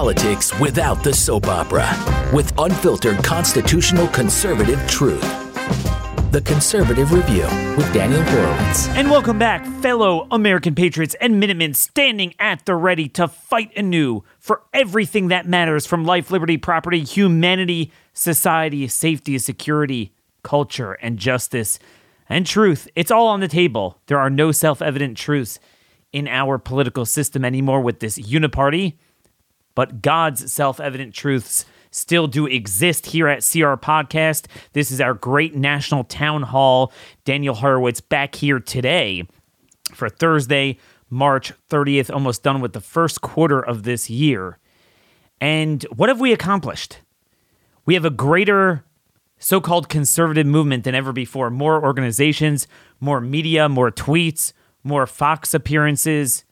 politics without the soap opera with unfiltered constitutional conservative truth. The Conservative Review with Daniel Horowitz. And welcome back, fellow American patriots and Minutemen standing at the ready to fight anew for everything that matters from life, liberty, property, humanity, society, safety, security, culture, and justice and truth. It's all on the table. There are no self evident truths in our political system anymore with this uniparty, but God's self evident truths still do exist here at CR Podcast. This is our great national town hall. Daniel Horowitz back here today for Thursday, March 30th, almost done with the first quarter of this year. And what have we accomplished? We have a greater so called conservative movement than ever before. More organizations, more media, more tweets, more Fox appearances,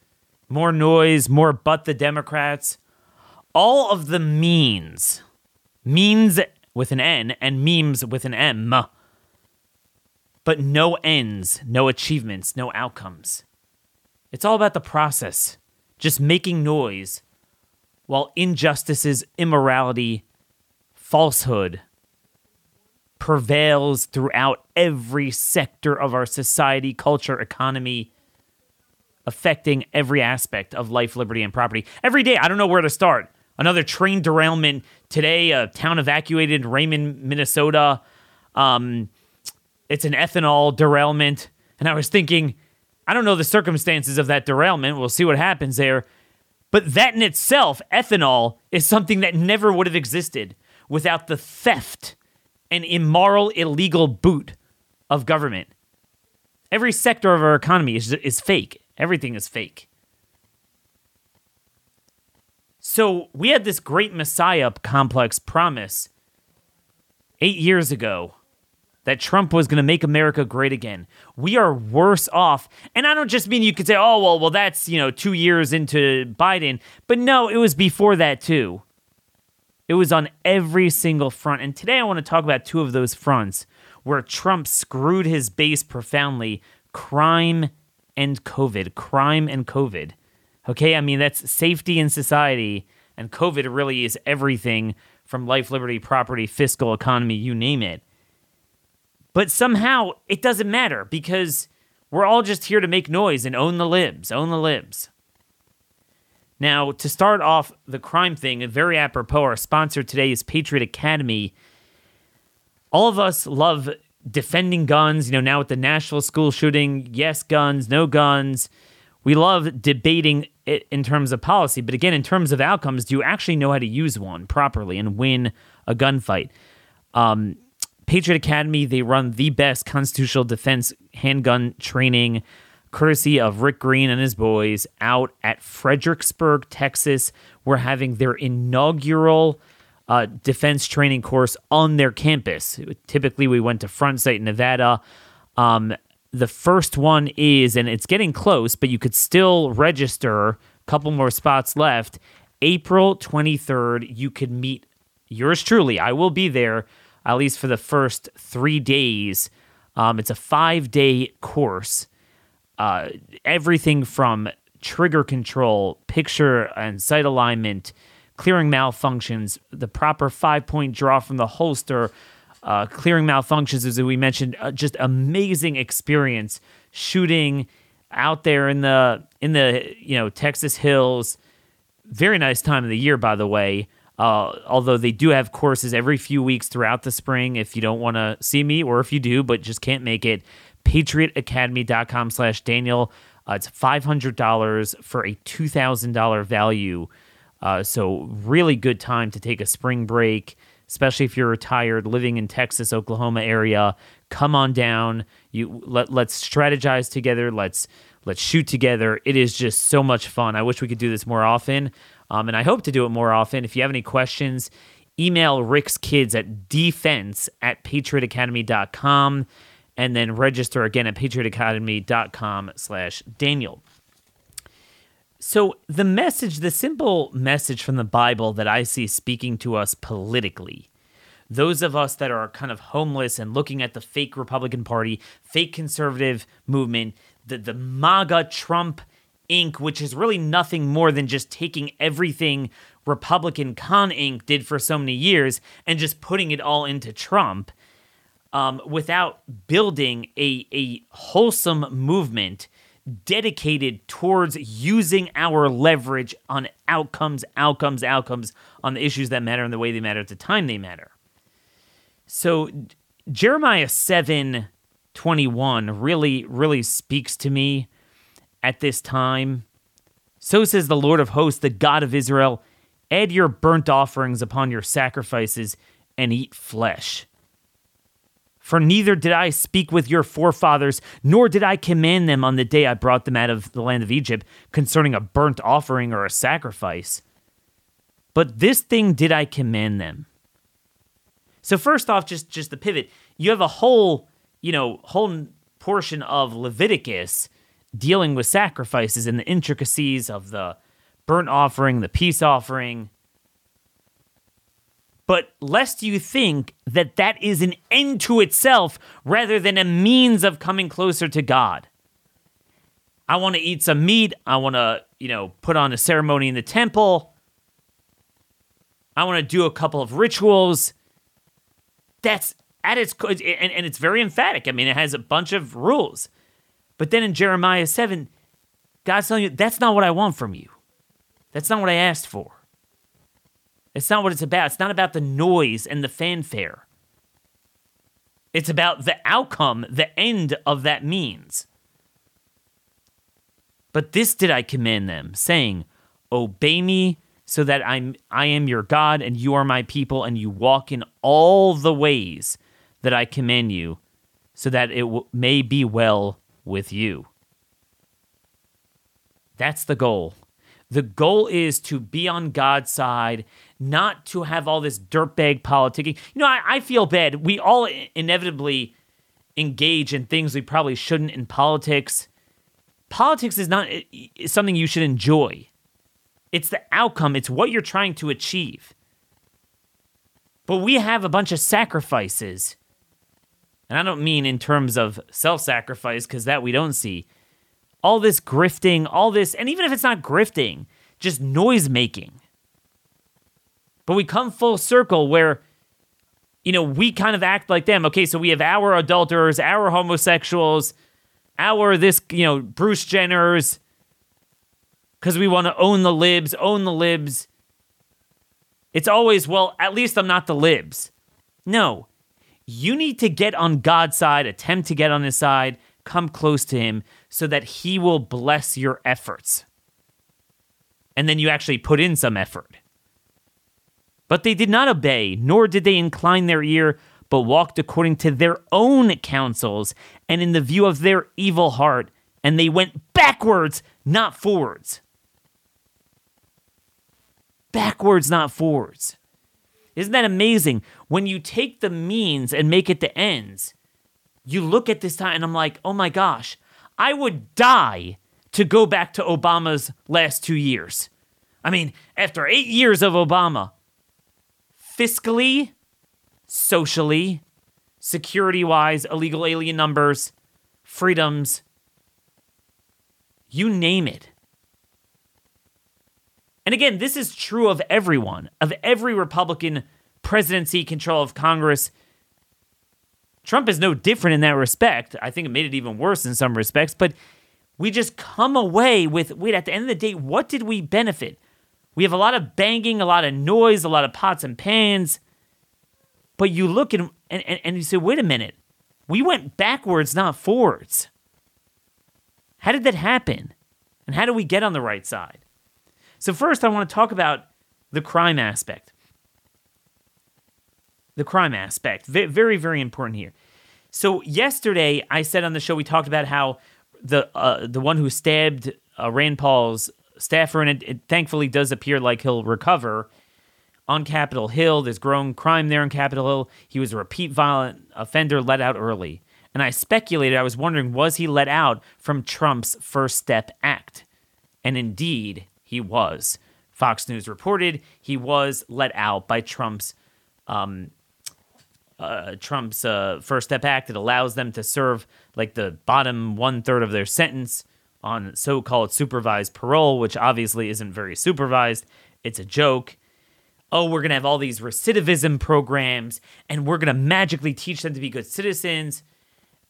more noise, more but the Democrats. All of the means means with an N and memes with an M. But no ends, no achievements, no outcomes. It's all about the process, just making noise while injustices, immorality, falsehood prevails throughout every sector of our society, culture, economy, affecting every aspect of life, liberty, and property. Every day, I don't know where to start. Another train derailment today, a town evacuated in Raymond, Minnesota. Um, it's an ethanol derailment. And I was thinking, I don't know the circumstances of that derailment. We'll see what happens there. But that in itself, ethanol, is something that never would have existed without the theft and immoral, illegal boot of government. Every sector of our economy is, is fake. Everything is fake. So we had this great Messiah complex promise eight years ago that Trump was going to make America great again. We are worse off. And I don't just mean you could say, oh, well, well, that's, you know, two years into Biden. But no, it was before that too. It was on every single front. And today I want to talk about two of those fronts where Trump screwed his base profoundly crime and COVID. Crime and COVID. Okay, I mean, that's safety in society, and COVID really is everything from life, liberty, property, fiscal, economy, you name it. But somehow it doesn't matter because we're all just here to make noise and own the libs, own the libs. Now, to start off the crime thing, very apropos, our sponsor today is Patriot Academy. All of us love defending guns, you know, now with the Nashville school shooting, yes, guns, no guns. We love debating it in terms of policy, but again, in terms of outcomes, do you actually know how to use one properly and win a gunfight? Um, Patriot Academy, they run the best constitutional defense handgun training, courtesy of Rick Green and his boys, out at Fredericksburg, Texas. We're having their inaugural uh, defense training course on their campus. Typically, we went to Front Sight, Nevada. Um, the first one is, and it's getting close, but you could still register. A couple more spots left. April 23rd, you could meet yours truly. I will be there at least for the first three days. Um, it's a five day course. Uh, everything from trigger control, picture and sight alignment, clearing malfunctions, the proper five point draw from the holster, uh, clearing malfunctions, as we mentioned, uh, just amazing experience shooting out there in the in the you know Texas hills. Very nice time of the year, by the way. Uh, although they do have courses every few weeks throughout the spring. If you don't want to see me, or if you do but just can't make it, patriotacademy.com/slash Daniel. Uh, it's five hundred dollars for a two thousand dollar value. Uh, so really good time to take a spring break especially if you're retired living in Texas, Oklahoma area. Come on down. You let let's strategize together. Let's let's shoot together. It is just so much fun. I wish we could do this more often. Um, and I hope to do it more often. If you have any questions, email Rick's kids at defense at patriotacademy.com and then register again at patriotacademy.com slash Daniel. So, the message, the simple message from the Bible that I see speaking to us politically, those of us that are kind of homeless and looking at the fake Republican Party, fake conservative movement, the, the MAGA Trump Inc., which is really nothing more than just taking everything Republican Con Inc. did for so many years and just putting it all into Trump um, without building a, a wholesome movement dedicated towards using our leverage on outcomes, outcomes, outcomes on the issues that matter and the way they matter at the time they matter. So Jeremiah 7 21 really, really speaks to me at this time. So says the Lord of hosts, the God of Israel add your burnt offerings upon your sacrifices and eat flesh. For neither did I speak with your forefathers, nor did I command them on the day I brought them out of the land of Egypt concerning a burnt offering or a sacrifice. But this thing did I command them. So first off, just just the pivot, you have a whole, you know, whole portion of Leviticus dealing with sacrifices and the intricacies of the burnt offering, the peace offering, but lest you think that that is an end to itself rather than a means of coming closer to God. I want to eat some meat. I want to, you know, put on a ceremony in the temple. I want to do a couple of rituals. That's at its and, and it's very emphatic. I mean, it has a bunch of rules. But then in Jeremiah 7, God's telling you, that's not what I want from you. That's not what I asked for. It's not what it's about. It's not about the noise and the fanfare. It's about the outcome, the end of that means. But this did I command them, saying, Obey me, so that I'm I am your God, and you are my people, and you walk in all the ways that I command you, so that it w- may be well with you. That's the goal. The goal is to be on God's side, not to have all this dirtbag politicking. You know, I, I feel bad. We all inevitably engage in things we probably shouldn't in politics. Politics is not something you should enjoy. It's the outcome, it's what you're trying to achieve. But we have a bunch of sacrifices. And I don't mean in terms of self sacrifice, because that we don't see all this grifting, all this, and even if it's not grifting, just noise making. But we come full circle where, you know, we kind of act like them. Okay, so we have our adulterers, our homosexuals, our this, you know, Bruce Jenners, because we want to own the libs, own the libs. It's always, well, at least I'm not the libs. No, you need to get on God's side, attempt to get on his side, come close to him so that he will bless your efforts. And then you actually put in some effort. But they did not obey, nor did they incline their ear, but walked according to their own counsels and in the view of their evil heart, and they went backwards, not forwards. Backwards, not forwards. Isn't that amazing? When you take the means and make it the ends, you look at this time and I'm like, oh my gosh, I would die to go back to Obama's last two years. I mean, after eight years of Obama, fiscally, socially, security wise, illegal alien numbers, freedoms, you name it. And again, this is true of everyone, of every Republican presidency, control of Congress, Trump is no different in that respect. I think it made it even worse in some respects, but we just come away with wait, at the end of the day, what did we benefit? We have a lot of banging, a lot of noise, a lot of pots and pans. But you look and, and, and you say, wait a minute, we went backwards, not forwards. How did that happen? And how do we get on the right side? So, first, I want to talk about the crime aspect the crime aspect. Very, very important here. So yesterday, I said on the show we talked about how the uh, the one who stabbed uh, Rand Paul's staffer, and it, it, thankfully does appear like he'll recover on Capitol Hill. There's growing crime there on Capitol Hill. He was a repeat violent offender let out early. And I speculated, I was wondering, was he let out from Trump's First Step Act? And indeed, he was. Fox News reported he was let out by Trump's um, uh, Trump's uh, First Step Act. It allows them to serve like the bottom one third of their sentence on so called supervised parole, which obviously isn't very supervised. it's a joke. Oh, we're going to have all these recidivism programs and we're going to magically teach them to be good citizens.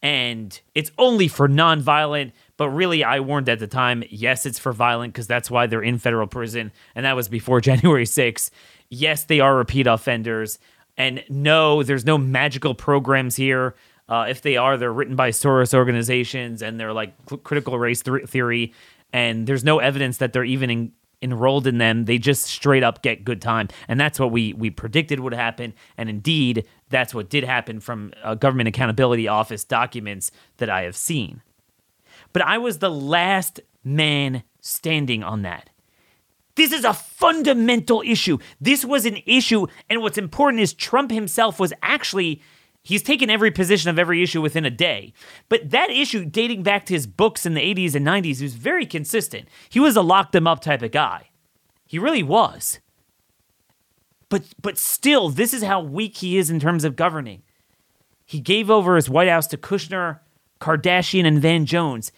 And it's only for nonviolent, but really, I warned at the time yes, it's for violent because that's why they're in federal prison. And that was before January 6th. Yes, they are repeat offenders. And no, there's no magical programs here. Uh, if they are, they're written by Soros organizations and they're like critical race th- theory. And there's no evidence that they're even in, enrolled in them. They just straight up get good time. And that's what we, we predicted would happen. And indeed, that's what did happen from uh, Government Accountability Office documents that I have seen. But I was the last man standing on that. This is a fundamental issue. This was an issue. And what's important is Trump himself was actually He's taken every position of every issue within a day. But that issue, dating back to his books in the 80s and 90s, was very consistent. He was a lock them up type of guy. He really was. But but still, this is how weak he is in terms of governing. He gave over his White House to Kushner, Kardashian, and Van Jones.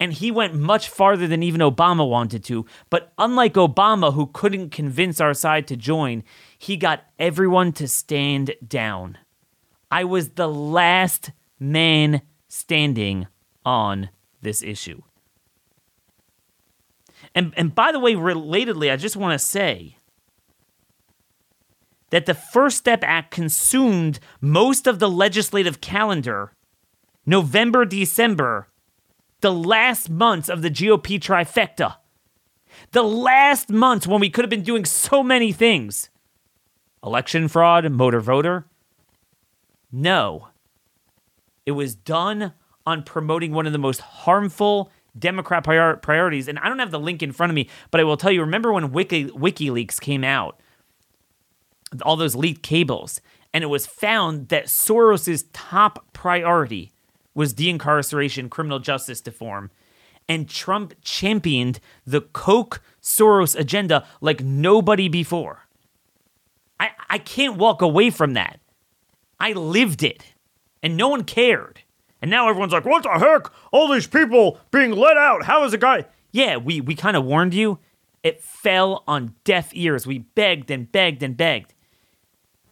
And he went much farther than even Obama wanted to. But unlike Obama, who couldn't convince our side to join, he got everyone to stand down. I was the last man standing on this issue. And, and by the way, relatedly, I just want to say that the First Step Act consumed most of the legislative calendar November, December, the last months of the GOP trifecta. The last months when we could have been doing so many things election fraud, motor voter, no. It was done on promoting one of the most harmful Democrat prior- priorities. And I don't have the link in front of me, but I will tell you remember when Wiki- WikiLeaks came out, all those leaked cables, and it was found that Soros's top priority was de-incarceration, criminal justice reform. And Trump championed the Koch Soros agenda like nobody before. I, I can't walk away from that. I lived it, and no one cared. And now everyone's like, what the heck? All these people being let out. How is a guy? Yeah, we, we kind of warned you. It fell on deaf ears. We begged and begged and begged.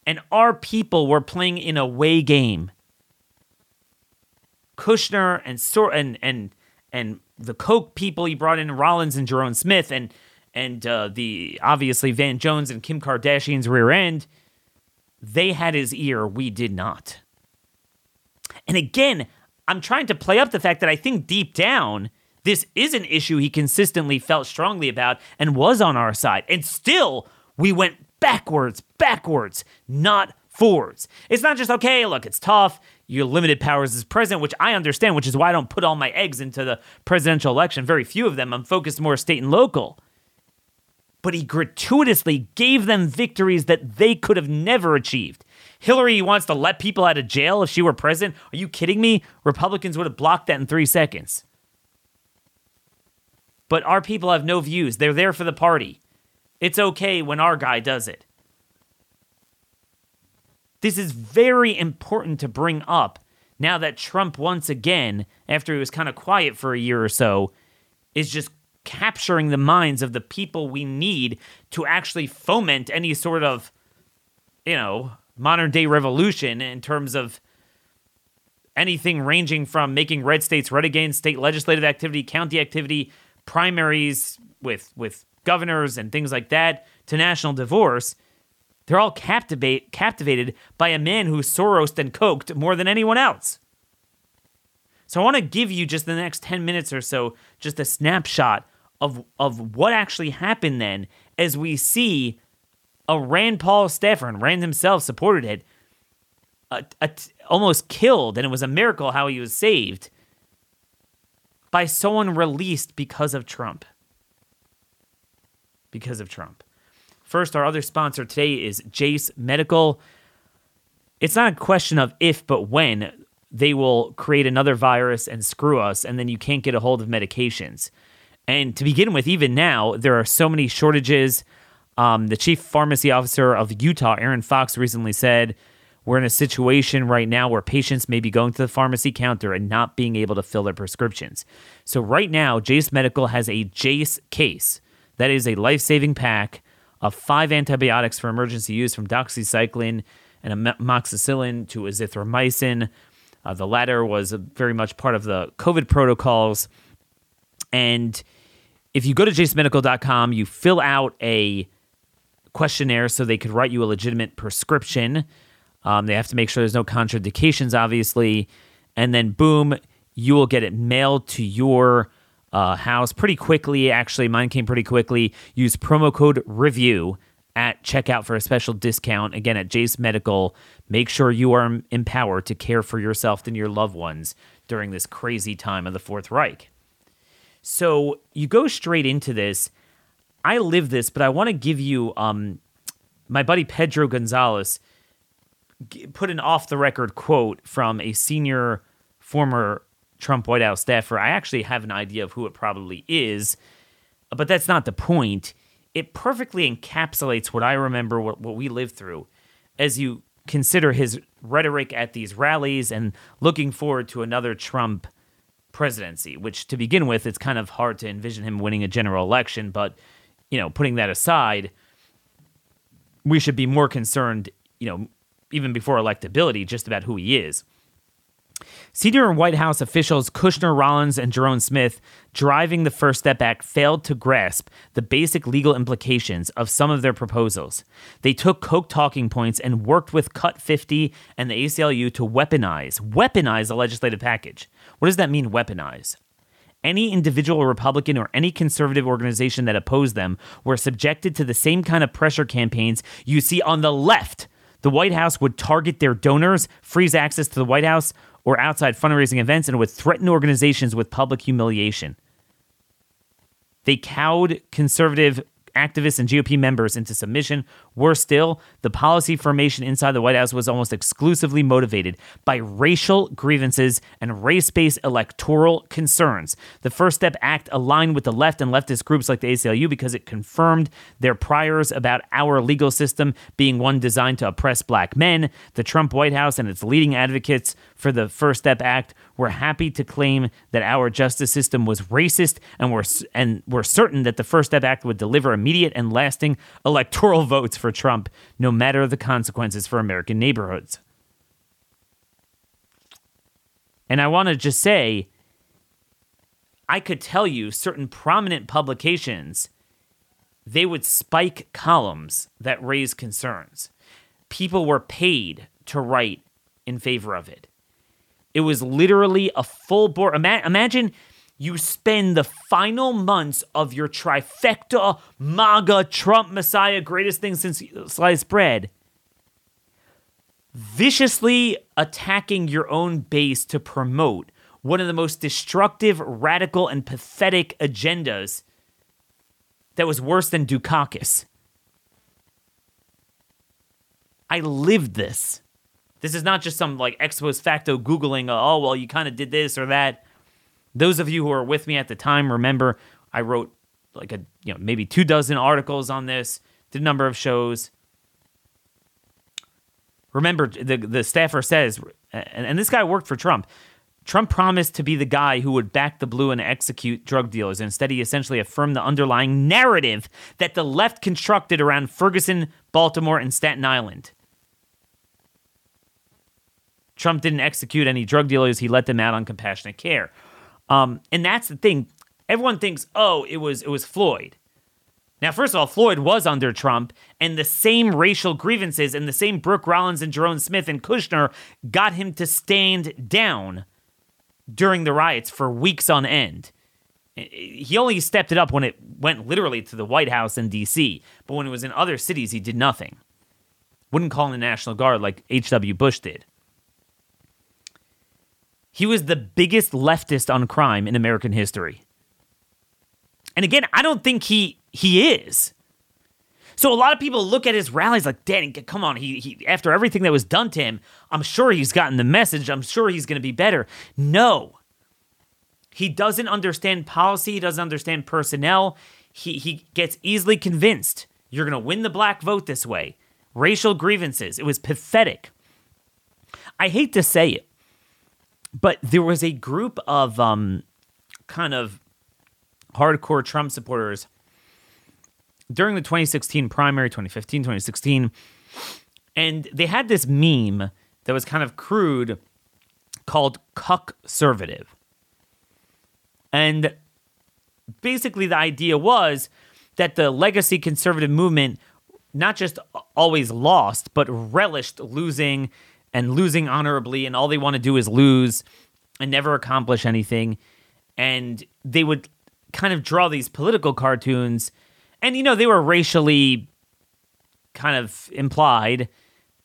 And our people were playing in a way game. Kushner and Sor- and and and the Koch people he brought in Rollins and Ja'Ron Smith and and uh, the obviously Van Jones and Kim Kardashian's rear end they had his ear, we did not. And again, I'm trying to play up the fact that I think deep down, this is an issue he consistently felt strongly about and was on our side. And still, we went backwards, backwards, not forwards. It's not just, okay, look, it's tough. You're limited powers as president, which I understand, which is why I don't put all my eggs into the presidential election. Very few of them. I'm focused more state and local but he gratuitously gave them victories that they could have never achieved. Hillary wants to let people out of jail if she were president. Are you kidding me? Republicans would have blocked that in three seconds. But our people have no views. They're there for the party. It's okay when our guy does it. This is very important to bring up now that Trump, once again, after he was kind of quiet for a year or so, is just capturing the minds of the people we need to actually foment any sort of, you know, modern day revolution in terms of anything ranging from making red states red again, state legislative activity, county activity, primaries with with governors and things like that, to national divorce. They're all captivate, captivated by a man who Soros and coked more than anyone else. So I want to give you just the next 10 minutes or so, just a snapshot of of what actually happened then as we see a Rand Paul staffer and Rand himself supported it uh, almost killed and it was a miracle how he was saved by someone released because of Trump. Because of Trump. First our other sponsor today is Jase Medical. It's not a question of if but when they will create another virus and screw us and then you can't get a hold of medications and to begin with, even now, there are so many shortages. Um, the chief pharmacy officer of Utah, Aaron Fox, recently said, We're in a situation right now where patients may be going to the pharmacy counter and not being able to fill their prescriptions. So, right now, Jase Medical has a Jase Case. That is a life saving pack of five antibiotics for emergency use from doxycycline and amoxicillin to azithromycin. Uh, the latter was very much part of the COVID protocols. And if you go to jasemedical.com, you fill out a questionnaire so they could write you a legitimate prescription. Um, they have to make sure there's no contraindications, obviously. And then, boom, you will get it mailed to your uh, house pretty quickly. Actually, mine came pretty quickly. Use promo code REVIEW at checkout for a special discount. Again, at Jase Medical. Make sure you are empowered to care for yourself and your loved ones during this crazy time of the Fourth Reich. So you go straight into this. I live this, but I want to give you um, my buddy Pedro Gonzalez put an off the record quote from a senior former Trump White House staffer. I actually have an idea of who it probably is, but that's not the point. It perfectly encapsulates what I remember, what, what we lived through, as you consider his rhetoric at these rallies and looking forward to another Trump presidency, which to begin with, it's kind of hard to envision him winning a general election. But, you know, putting that aside, we should be more concerned, you know, even before electability, just about who he is. Senior and White House officials Kushner, Rollins, and Ja'Ron Smith driving the First Step Act failed to grasp the basic legal implications of some of their proposals. They took Koch talking points and worked with Cut 50 and the ACLU to weaponize, weaponize the legislative package. What does that mean, weaponize? Any individual Republican or any conservative organization that opposed them were subjected to the same kind of pressure campaigns you see on the left. The White House would target their donors, freeze access to the White House, or outside fundraising events and would threaten organizations with public humiliation. They cowed conservative activists and GOP members into submission. Worse still, the policy formation inside the White House was almost exclusively motivated by racial grievances and race based electoral concerns. The First Step Act aligned with the left and leftist groups like the ACLU because it confirmed their priors about our legal system being one designed to oppress black men. The Trump White House and its leading advocates for the First Step Act were happy to claim that our justice system was racist and were and were certain that the First Step Act would deliver immediate and lasting electoral votes for Trump, no matter the consequences for American neighborhoods. And I want to just say, I could tell you certain prominent publications, they would spike columns that raise concerns. People were paid to write in favor of it. It was literally a full bore. Ima- imagine you spend the final months of your trifecta MAGA Trump Messiah, greatest thing since sliced bread, viciously attacking your own base to promote one of the most destructive, radical, and pathetic agendas that was worse than Dukakis. I lived this. This is not just some like ex post facto Googling, uh, oh, well, you kind of did this or that. Those of you who were with me at the time remember I wrote like a, you know, maybe two dozen articles on this, did a number of shows. Remember, the, the staffer says, and, and this guy worked for Trump. Trump promised to be the guy who would back the blue and execute drug dealers. Instead, he essentially affirmed the underlying narrative that the left constructed around Ferguson, Baltimore, and Staten Island. Trump didn't execute any drug dealers. He let them out on compassionate care. Um, and that's the thing. Everyone thinks, oh, it was it was Floyd. Now, first of all, Floyd was under Trump, and the same racial grievances and the same Brooke Rollins and Ja'Ron Smith and Kushner got him to stand down during the riots for weeks on end. He only stepped it up when it went literally to the White House in D.C., but when it was in other cities, he did nothing. Wouldn't call in the National Guard like H.W. Bush did. He was the biggest leftist on crime in American history. And again, I don't think he he is. So a lot of people look at his rallies like, Danny, come on, he, he after everything that was done to him, I'm sure he's gotten the message. I'm sure he's going to be better. No. He doesn't understand policy, he doesn't understand personnel. He he gets easily convinced you're going to win the black vote this way. Racial grievances. It was pathetic. I hate to say it but there was a group of um, kind of hardcore Trump supporters during the 2016 primary, 2015, 2016, and they had this meme that was kind of crude called Cuck Conservative. And basically, the idea was that the legacy conservative movement not just always lost, but relished losing and losing honorably, and all they want to do is lose and never accomplish anything. And they would kind of draw these political cartoons, and you know, they were racially kind of implied.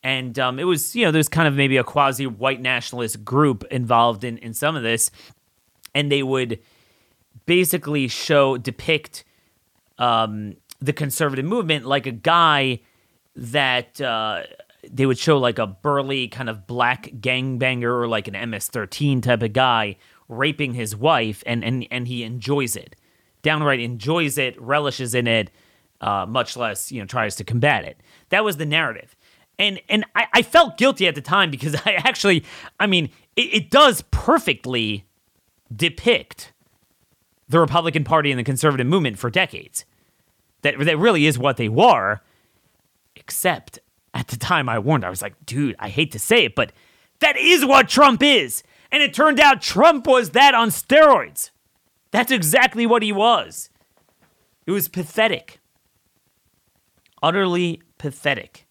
And um, it was, you know, there's kind of maybe a quasi white nationalist group involved in, in some of this. And they would basically show, depict um, the conservative movement like a guy that uh, they would show like a burly kind of black gangbanger or like an MS-13 type of guy raping his wife, and and and he enjoys it, downright enjoys it, relishes in it, uh, much less you know tries to combat it. That was the narrative. And, and I, I felt guilty at the time because I actually, I mean, it, it does perfectly depict the Republican Party and the conservative movement for decades. That that really is what they were. Except at the time I warned, I was like, dude, I hate to say it, but that is what Trump is. And it turned out Trump was that on steroids. That's exactly what he was. It was pathetic. Utterly pathetic.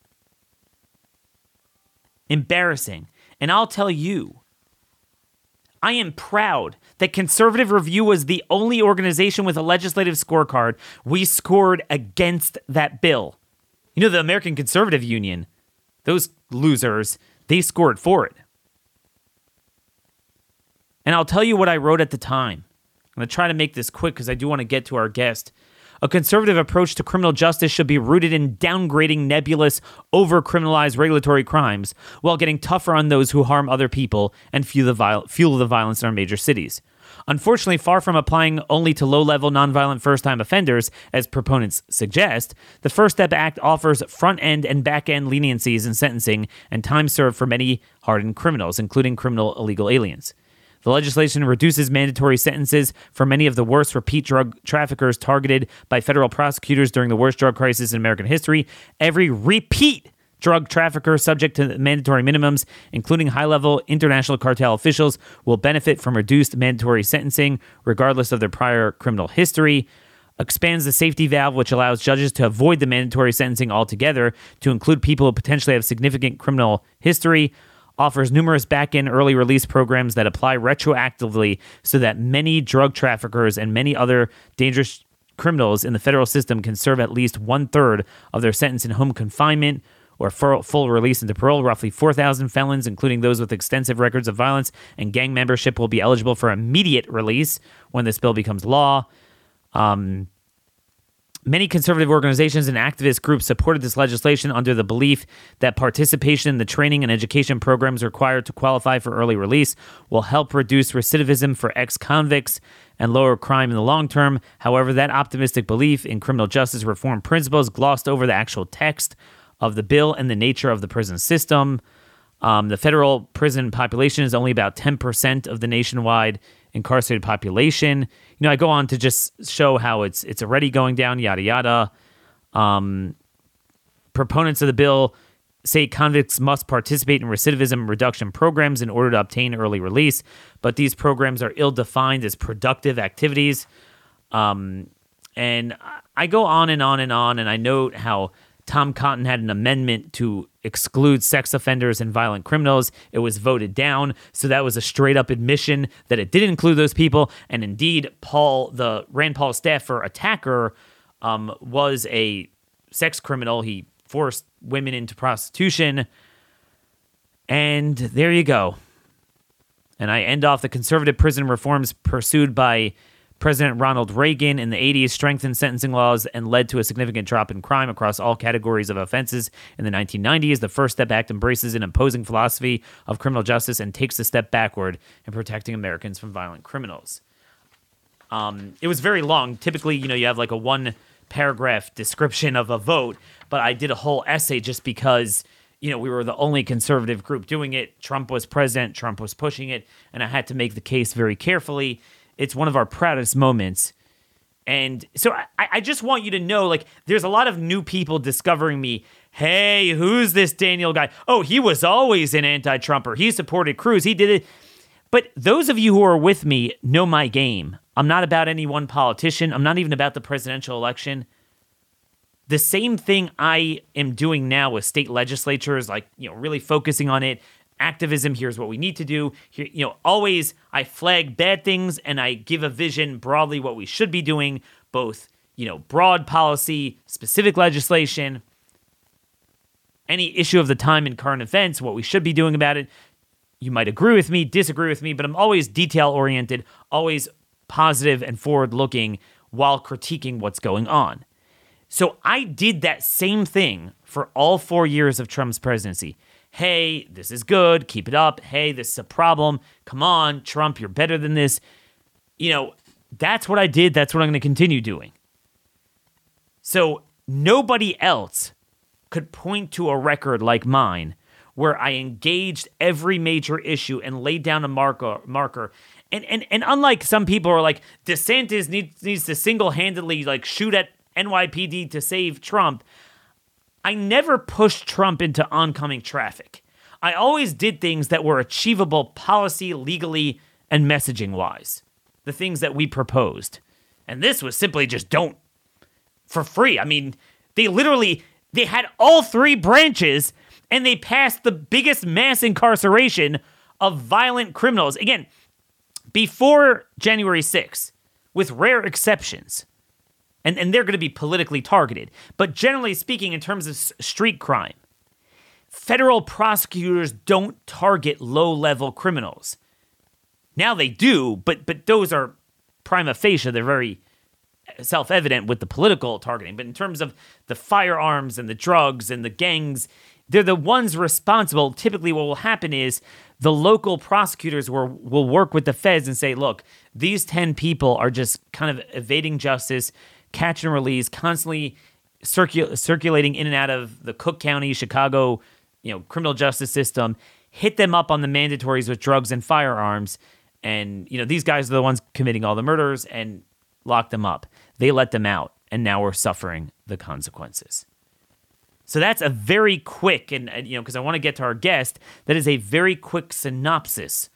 Embarrassing. And I'll tell you, I am proud that Conservative Review was the only organization with a legislative scorecard. We scored against that bill. You know, the American Conservative Union, those losers, they scored for it. And I'll tell you what I wrote at the time. I'm going to try to make this quick because I do want to get to our guest. A conservative approach to criminal justice should be rooted in downgrading nebulous, over criminalized regulatory crimes while getting tougher on those who harm other people and fuel the, fuel the violence in our major cities. Unfortunately, far from applying only to low level nonviolent first time offenders, as proponents suggest, the First Step Act offers front end and back end leniencies in sentencing and time served for many hardened criminals, including criminal illegal aliens. The legislation reduces mandatory sentences for many of the worst repeat drug traffickers targeted by federal prosecutors during the worst drug crisis in American history. Every repeat drug trafficker subject to mandatory minimums, including high level international cartel officials, will benefit from reduced mandatory sentencing, regardless of their prior criminal history. Expands the safety valve, which allows judges to avoid the mandatory sentencing altogether to include people who potentially have significant criminal history offers numerous back end early release programs that apply retroactively so that many drug traffickers and many other dangerous criminals in the federal system can serve at least one third of their sentence in home confinement or full release into parole. Roughly 4,000 felons, including those with extensive records of violence and gang membership, will be eligible for immediate release when this bill becomes law. Um, Many conservative organizations and activist groups supported this legislation under the belief that participation in the training and education programs required to qualify for early release will help reduce recidivism for ex convicts and lower crime in the long term. However, that optimistic belief in criminal justice reform principles glossed over the actual text of the bill and the nature of the prison system. Um, the federal prison population is only about 10% of the nationwide incarcerated population. You know, I go on to just show how it's it's already going down, yada yada. Um, proponents of the bill say convicts must participate in recidivism reduction programs in order to obtain early release, but these programs are ill defined as productive activities. Um, and I go on and on and on, and I note how Tom Cotton had an amendment to exclude sex offenders and violent criminals. It was voted down. So that was a straight up admission that it did include those people. And indeed, Paul, the Rand Paul staffer attacker, um, was a sex criminal. He forced women into prostitution. And there you go. And I end off the conservative prison reforms pursued by President Ronald Reagan in the 80s strengthened sentencing laws and led to a significant drop in crime across all categories of offenses. In the 1990s, the First Step Act embraces an opposing philosophy of criminal justice and takes a step backward in protecting Americans from violent criminals. Um, it was very long. Typically, you know, you have like a one paragraph description of a vote, but I did a whole essay just because you know, we were the only conservative group doing it. Trump was president, Trump was pushing it, and I had to make the case very carefully it's one of our proudest moments And so I, I just want you to know like, there's a lot of new people discovering me. Hey, who's this Daniel guy? Oh, he was always an anti Trumper. He supported Cruz. He did it. But those of you who are with me know my game. I'm not about any one politician. I'm not even about the presidential election. The same thing I am doing now with state legislatures, like, you know, really focusing on it. Activism, here's what we need to do. Here, you know, always I flag bad things and I give a vision broadly what we should be doing, both, you know, broad policy, specific legislation, any issue of the time and current events, what we should be doing about it. You might agree with me, disagree with me, but I'm always detail oriented, always positive and forward looking while critiquing what's going on. So I did that same thing for all four years of Trump's presidency. Hey, this is good. Keep it up. Hey, this is a problem. Come on, Trump, you're better than this. You know, that's what I did. That's what I'm going to continue doing. So nobody else could point to a record like mine where I engaged every major issue and laid down a marker marker. And and and unlike some people who are like DeSantis needs needs to single-handedly like shoot at NYPD to save Trump. I never pushed Trump into oncoming traffic. I always did things that were achievable policy, legally, and messaging wise. The things that we proposed. And this was simply just don't for free. I mean, they literally they had all three branches and they passed the biggest mass incarceration of violent criminals. Again, before January 6th, with rare exceptions. And, and they're going to be politically targeted. But generally speaking, in terms of street crime, federal prosecutors don't target low level criminals. Now they do, but but those are prima facie, they're very eh, self evident with the political targeting. But in terms of the firearms and the drugs and the gangs, they're the ones responsible. Typically, what will happen is the local prosecutors will, will work with the feds and say, look, these 10 people are just kind of evading justice, catch and release, constantly circul- circulating in and out of the Cook County, Chicago, you know, criminal justice system. Hit them up on the mandatories with drugs and firearms. And, you know, these guys are the ones committing all the murders and lock them up. They let them out. And now we're suffering the consequences. So that's a very quick, and, and you know, because I want to get to our guest, that is a very quick synopsis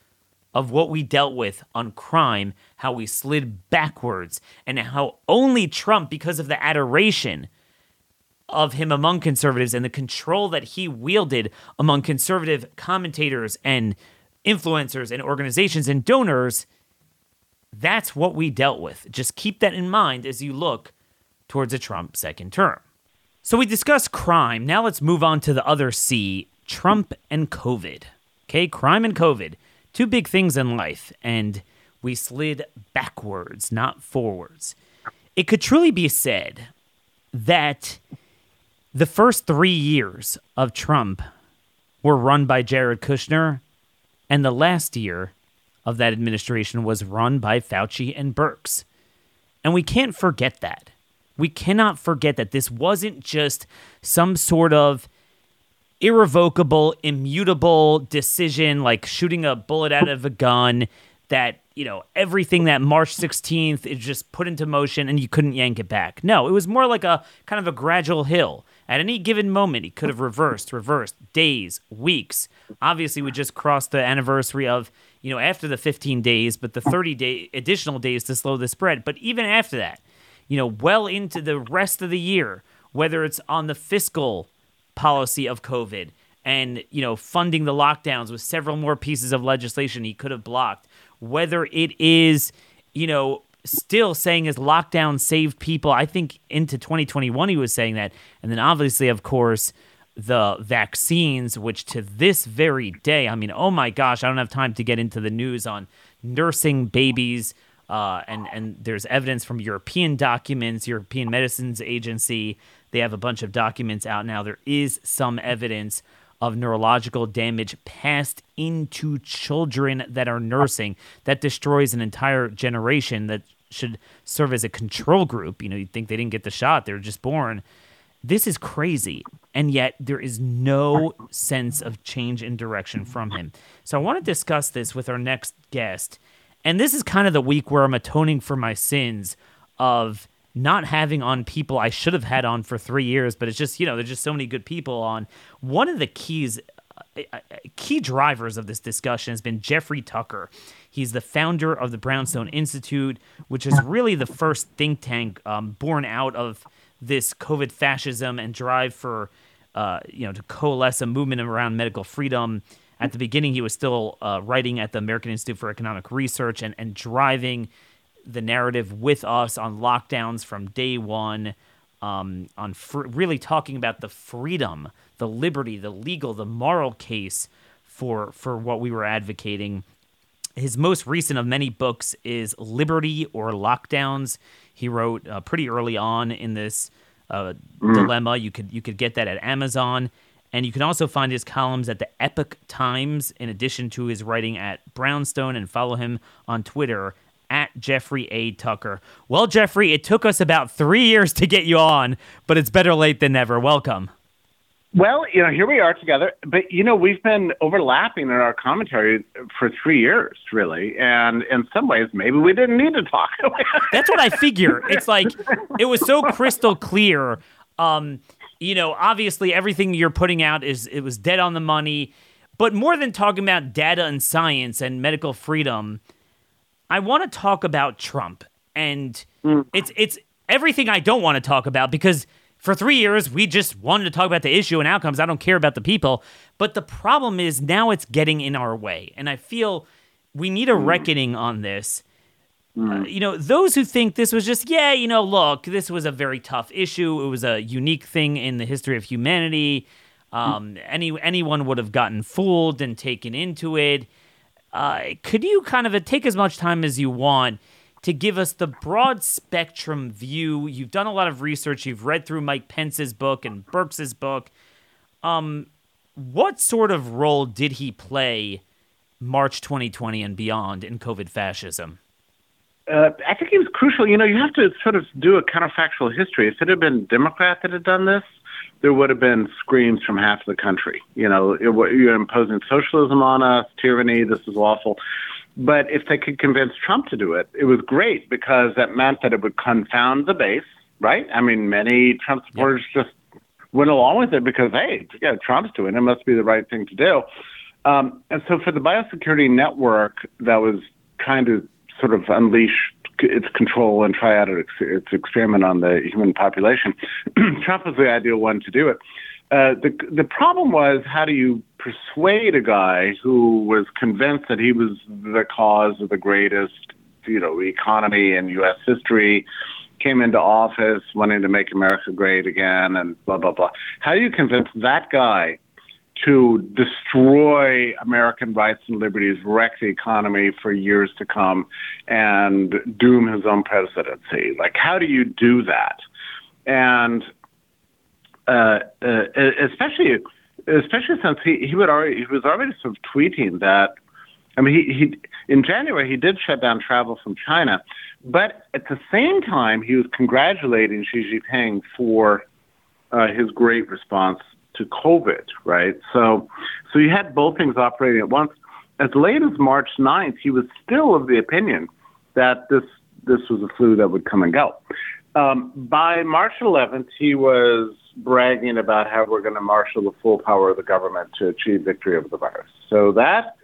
of what we dealt with on crime, how we slid backwards, and how only Trump, because of the adoration of him among conservatives and the control that he wielded among conservative commentators and influencers and organizations and donors, that's what we dealt with. Just keep that in mind as you look towards a Trump second term. So we discussed crime. Now let's move on to the other C Trump and COVID. Okay, crime and COVID. Two big things in life. And we slid backwards, not forwards. It could truly be said that the first three years of Trump were run by Jared Kushner, and the last year of that administration was run by Fauci and Birx. And we can't forget that. We cannot forget that this wasn't just some sort of irrevocable, immutable decision like shooting a bullet out of a gun that, you know, everything that March 16th is just put into motion and you couldn't yank it back. No, it was more like a kind of a gradual hill. At any given moment, he could have reversed, reversed days, weeks. Obviously, we just crossed the anniversary of, you know, after the 15 days, but the 30 day additional days to slow the spread. But even after that, you know, well into the rest of the year, whether it's on the fiscal policy of COVID and, you know, funding the lockdowns with several more pieces of legislation he could have blocked, whether it is, you know, still saying his lockdown saved people. I think into 2021 he was saying that. And then obviously, of course, the vaccines, which to this very day, I mean, oh my gosh, I don't have time to get into the news on nursing babies uh, and and there's evidence from European documents, European Medicines Agency. They have a bunch of documents out now. There is some evidence of neurological damage passed into children that are nursing that destroys an entire generation that should serve as a control group. You know, you'd think they didn't get the shot; they're just born. This is crazy, and yet there is no sense of change in direction from him. So I want to discuss this with our next guest and this is kind of the week where I'm atoning for my sins of not having on people I should have had on for three years, but it's just, you know, there's just so many good people on. One of the keys, uh, uh, key drivers of this discussion has been Jeffrey Tucker. He's the founder of the Brownstone Institute, which is really the first think tank um, born out of this COVID fascism and drive for, uh, you know, to coalesce a movement around medical freedom. At the beginning, he was still uh, writing at the American Institute for Economic Research and, and driving the narrative with us on lockdowns from day one, um, on fr- really talking about the freedom, the liberty, the legal, the moral case for for what we were advocating. His most recent of many books is Liberty or Lockdowns. He wrote uh, pretty early on in this uh, mm. dilemma. You could you could get that at Amazon. And you can also find his columns at the Epoch Times, in addition to his writing at Brownstone, and follow him on Twitter at Jeffrey A. Tucker. Well, Jeffrey, it took us about three years to get you on, but it's better late than never. Welcome. Well, you know, here we are together, but you know, we've been overlapping in our commentary for three years, really, and in some ways, maybe we didn't need to talk. That's what I figure. It's like it was so crystal clear. Um, you know, obviously, everything you're putting out is it was dead on the money, but more than talking about data and science and medical freedom, I want to talk about Trump, and mm. it's it's everything I don't want to talk about because for three years we just wanted to talk about the issue and outcomes. I don't care about the people, but the problem is now it's getting in our way, and I feel we need a mm. reckoning on this. Mm. Uh, you know, those who think this was just, yeah, you know, look, this was a very tough issue. It was a unique thing in the history of humanity. Um, any anyone would have gotten fooled and taken into it. Uh, could you kind of take as much time as you want to give us the broad spectrum view? You've done a lot of research. You've read through Mike Pence's book and Birx's book. Um, what sort of role did he play March 2020 and beyond in COVID fascism? Uh, I think he was crucial. You know, you have to sort of do a counterfactual history. If it had been Democrat that had done this, there would have been screams from half the country. You know, it, you're imposing socialism on us, tyranny, this is awful. But if they could convince Trump to do it, it was great because that meant that it would confound the base, right? I mean, many Trump supporters just went along with it because, hey, yeah, Trump's doing it, it must be the right thing to do. Um, and so for the biosecurity network that was trying to sort of unleash its control and try out its, experiment on the human population. Trump was the ideal one to do it. Uh, the the problem was how do you persuade a guy who was convinced that he was the cause of the greatest you know economy in U.S. history, came into office wanting to make America great again, and blah blah blah. How do you convince that guy to destroy American rights and liberties, wreck the economy for years to come, and doom his own presidency. Like, how do you do that? And uh, uh, especially, especially since he he would already he was already sort of tweeting that. I mean, he, he in January he did shut down travel from China, but at the same time he was congratulating Xi Jinping for uh, his great response to COVID, right? So, so you had both things operating at once. As late as March 9th, he was still of the opinion that this this was a flu that would come and go. Um, by March 11th, he was bragging about how we're going to marshal the full power of the government to achieve victory over the virus. So that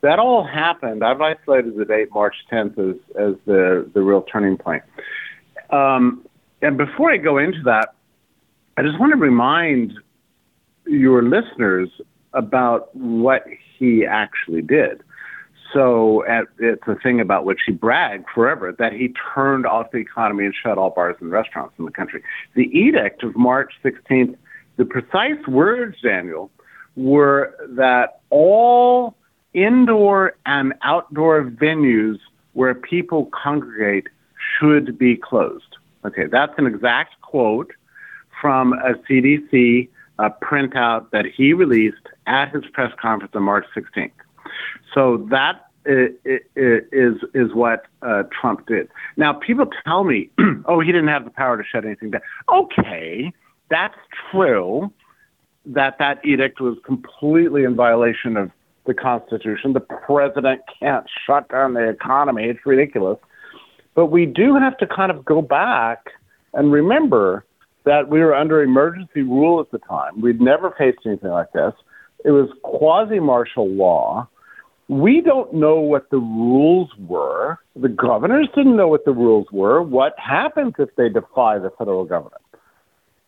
that all happened. I've isolated the date March 10th as as the the real turning point. Um, and before I go into that, I just want to remind your listeners about what he actually did. So at, it's a thing about which he bragged forever that he turned off the economy and shut all bars and restaurants in the country. The edict of March 16th, the precise words, Daniel, were that all indoor and outdoor venues where people congregate should be closed. Okay, that's an exact quote from a CDC a printout that he released at his press conference on March 16th. So that is is what uh, Trump did. Now people tell me, oh, he didn't have the power to shut anything down. Okay, that's true. That that edict was completely in violation of the Constitution. The president can't shut down the economy. It's ridiculous. But we do have to kind of go back and remember that we were under emergency rule at the time. We'd never faced anything like this. It was quasi martial law. We don't know what the rules were. The governors didn't know what the rules were. What happens if they defy the federal government?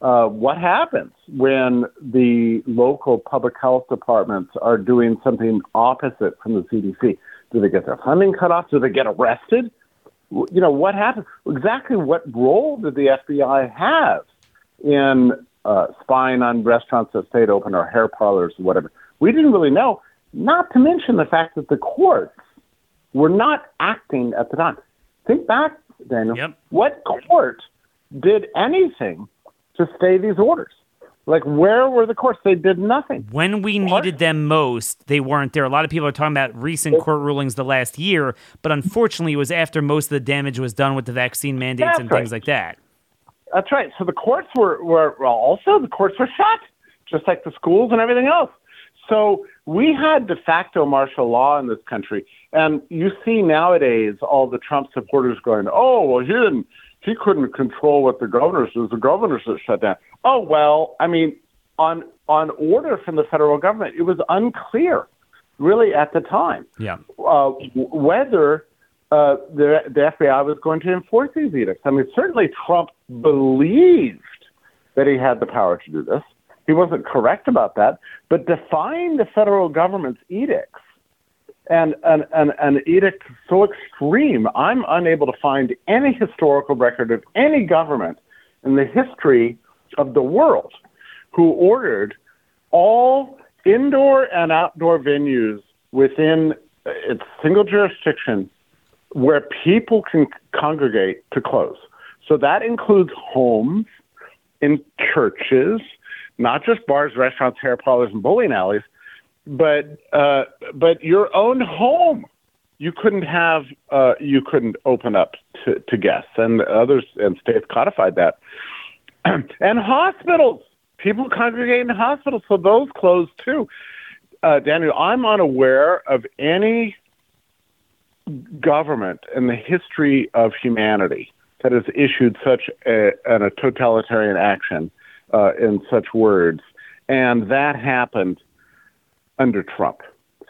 Uh, what happens when the local public health departments are doing something opposite from the CDC? Do they get their funding cut off? Do they get arrested? You know, what happens? Exactly what role did the FBI have in uh, spying on restaurants that stayed open or hair parlors or whatever? We didn't really know, not to mention the fact that the courts were not acting at the time. Think back, Daniel. Yep. What court did anything to stay these orders? Like, where were the courts? They did nothing. When we needed them most, they weren't there. A lot of people are talking about recent court rulings the last year, but unfortunately, it was after most of the damage was done with the vaccine mandates That's and right. things like that. That's right. So the courts were, were well, also the courts were shut, just like the schools and everything else. So we had de facto martial law in this country, and you see nowadays all the Trump supporters going, "Oh, well, he didn't, he couldn't control what the governors did. The governors that shut down." Oh well, I mean, on on order from the federal government, it was unclear, really, at the time Yeah. uh, whether uh, the, the FBI was going to enforce these edicts. I mean, certainly Trump believed that he had the power to do this. He wasn't correct about that, but defying the federal government's edicts and an, an, an edict so extreme, I'm unable to find any historical record of any government in the history of the world who ordered all indoor and outdoor venues within its single jurisdiction where people can congregate to close. So that includes homes, in churches, not just bars, restaurants, hair parlors, and bowling alleys, but uh, but your own home. You couldn't have uh, you couldn't open up to, to guests, and others and states codified that. and hospitals, people congregate in hospitals, so those closed too. Uh, Daniel, I'm unaware of any government in the history of humanity that has issued such a, an, a totalitarian action uh, in such words, and that happened under Trump.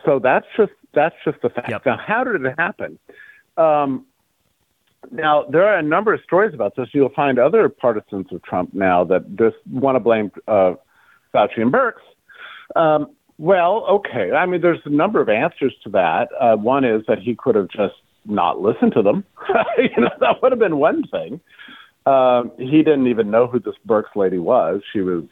So that's just that's just the fact. Yep. Now, how did it happen? Um, now there are a number of stories about this. You'll find other partisans of Trump now that just want to blame uh, Fauci and Birx. Um, well, okay. I mean, there's a number of answers to that. Uh, one is that he could have just not listen to them. you know, that would have been one thing. Um, he didn't even know who this Birx lady was. She was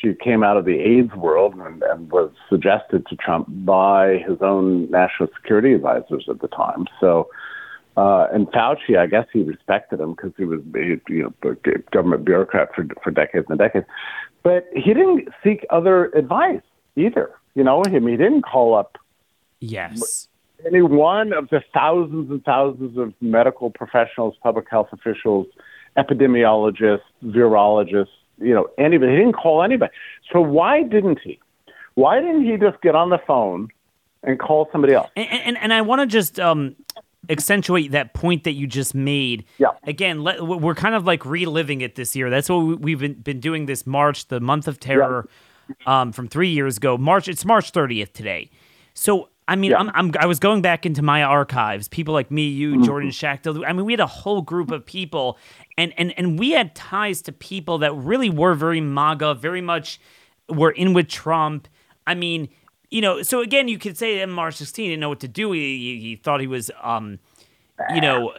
she came out of the AIDS world and, and was suggested to Trump by his own national security advisors at the time. So, uh, and Fauci, I guess he respected him because he was you know a government bureaucrat for for decades and decades. But he didn't seek other advice either. You know, him he didn't call up Yes. Any one of the thousands and thousands of medical professionals, public health officials, epidemiologists, virologists, you know, anybody. He didn't call anybody. So why didn't he? Why didn't he just get on the phone and call somebody else? And and, and I want to just um accentuate that point that you just made. Yeah. Again, let, we're kind of like reliving it this year. That's what we- we've been, been doing this March, the month of terror, um, from three years ago. March. It's March 30th today. So I mean, Yeah. I'm, I'm I was going back into my archives. People like me, you, Jordan Schachtel. I mean, we had a whole group of people, and and and we had ties to people that really were very MAGA, very much were in with Trump. I mean, you know, so again, you could say that March 16 didn't know what to do. He, he, he thought he was, um, you know,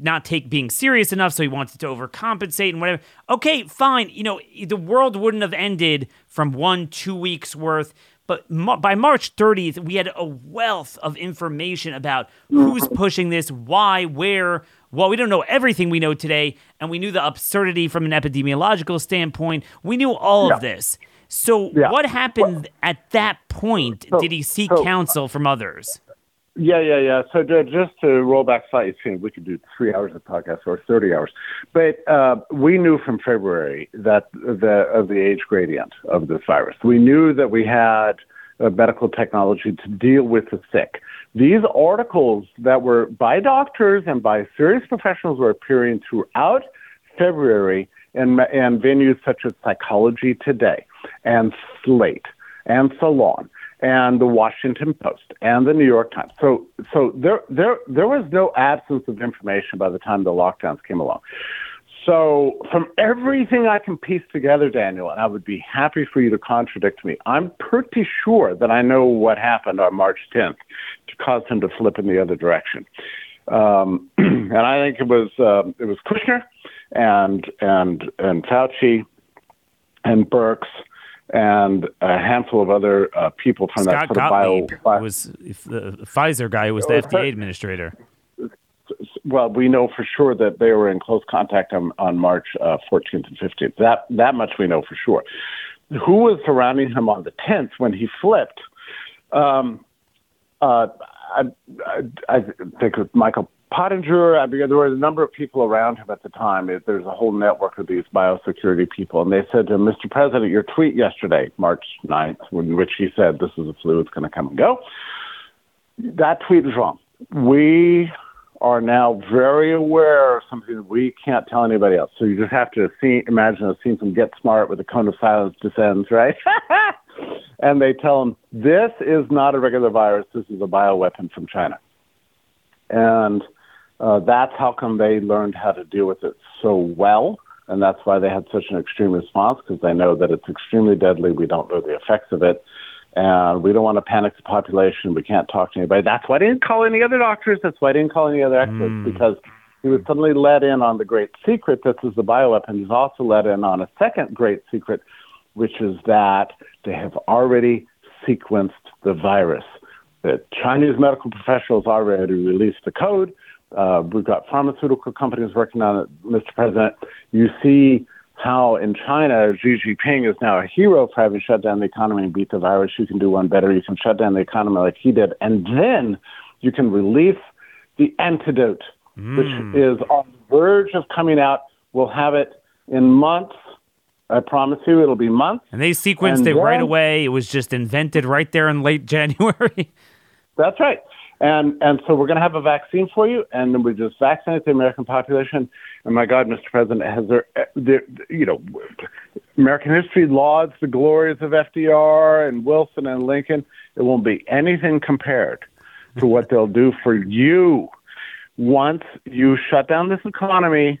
not take being serious enough, so he wanted to overcompensate and whatever. Okay, fine. You know, the world wouldn't have ended from one, two weeks worth. But by March 30th, we had a wealth of information about who's pushing this, why, where. Well, we don't know everything we know today, and we knew the absurdity from an epidemiological standpoint. We knew all of this. So, Yeah. what happened at that point? So- Did he seek so- counsel from others? Yeah, yeah, yeah. So ju- just to roll back slightly, we could do three hours of podcast or thirty hours, but uh, we knew from February that the of the age gradient of this virus. We knew that we had uh, medical technology to deal with the sick. these articles that were by doctors and by serious professionals were appearing throughout February in, in venues such as Psychology Today and Slate and Salon and the Washington Post and the New York Times. So, so there, there, there was no absence of information by the time the lockdowns came along. So, from everything I can piece together, Daniel, and I would be happy for you to contradict me, I'm pretty sure that I know what happened on March 10th to cause him to flip in the other direction. Um, and I think it was uh, it was Kushner and and and Fauci and Birx and a handful of other uh, people from Scott that sort Gottlieb of bio. was the Pfizer guy who was the FDA administrator well, we know for sure that they were in close contact on, on March uh, 14th and 15th. That that much we know for sure. Who was surrounding him on the 10th when he flipped? Um, uh, I, I, I think it was Michael Pottinger. I mean, there were a number of people around him at the time. There's a whole network of these biosecurity people, and they said to him, "Mr. President, your tweet yesterday, March 9th, in which he said this is a flu, it's going to come and go." That tweet is wrong. We are now very aware of something that we can't tell anybody else. So you just have to see, imagine a scene from Get Smart where the cone of silence descends, right? and they tell them, this is not a regular virus, this is a bioweapon from China. And uh, that's how come they learned how to deal with it so well. And that's why they had such an extreme response because they know that it's extremely deadly. We don't know the effects of it and we don't want to panic the population. We can't talk to anybody. That's why I didn't call any other doctors. That's why I didn't call any other experts mm. because he was suddenly let in on the great secret. This is the bioweapon. He's also let in on a second great secret, which is that they have already sequenced the virus. The Chinese medical professionals already released the code. Uh, we've got pharmaceutical companies working on it, Mr. President. You see how in China Xi Jinping is now a hero for having shut down the economy and beat the virus. You can do one better. You can shut down the economy like he did, and then you can release the antidote, mm. which is on the verge of coming out. We'll have it in months. I promise you, it'll be months. And they sequenced and it then, right away. It was just invented right there in late January. that's right. And and so we're going to have a vaccine for you, and then we just vaccinate the American population. And my God, Mr. President, has there, there you know, American history lauds the glories of FDR and Wilson and Lincoln. It won't be anything compared to what they'll do for you once you shut down this economy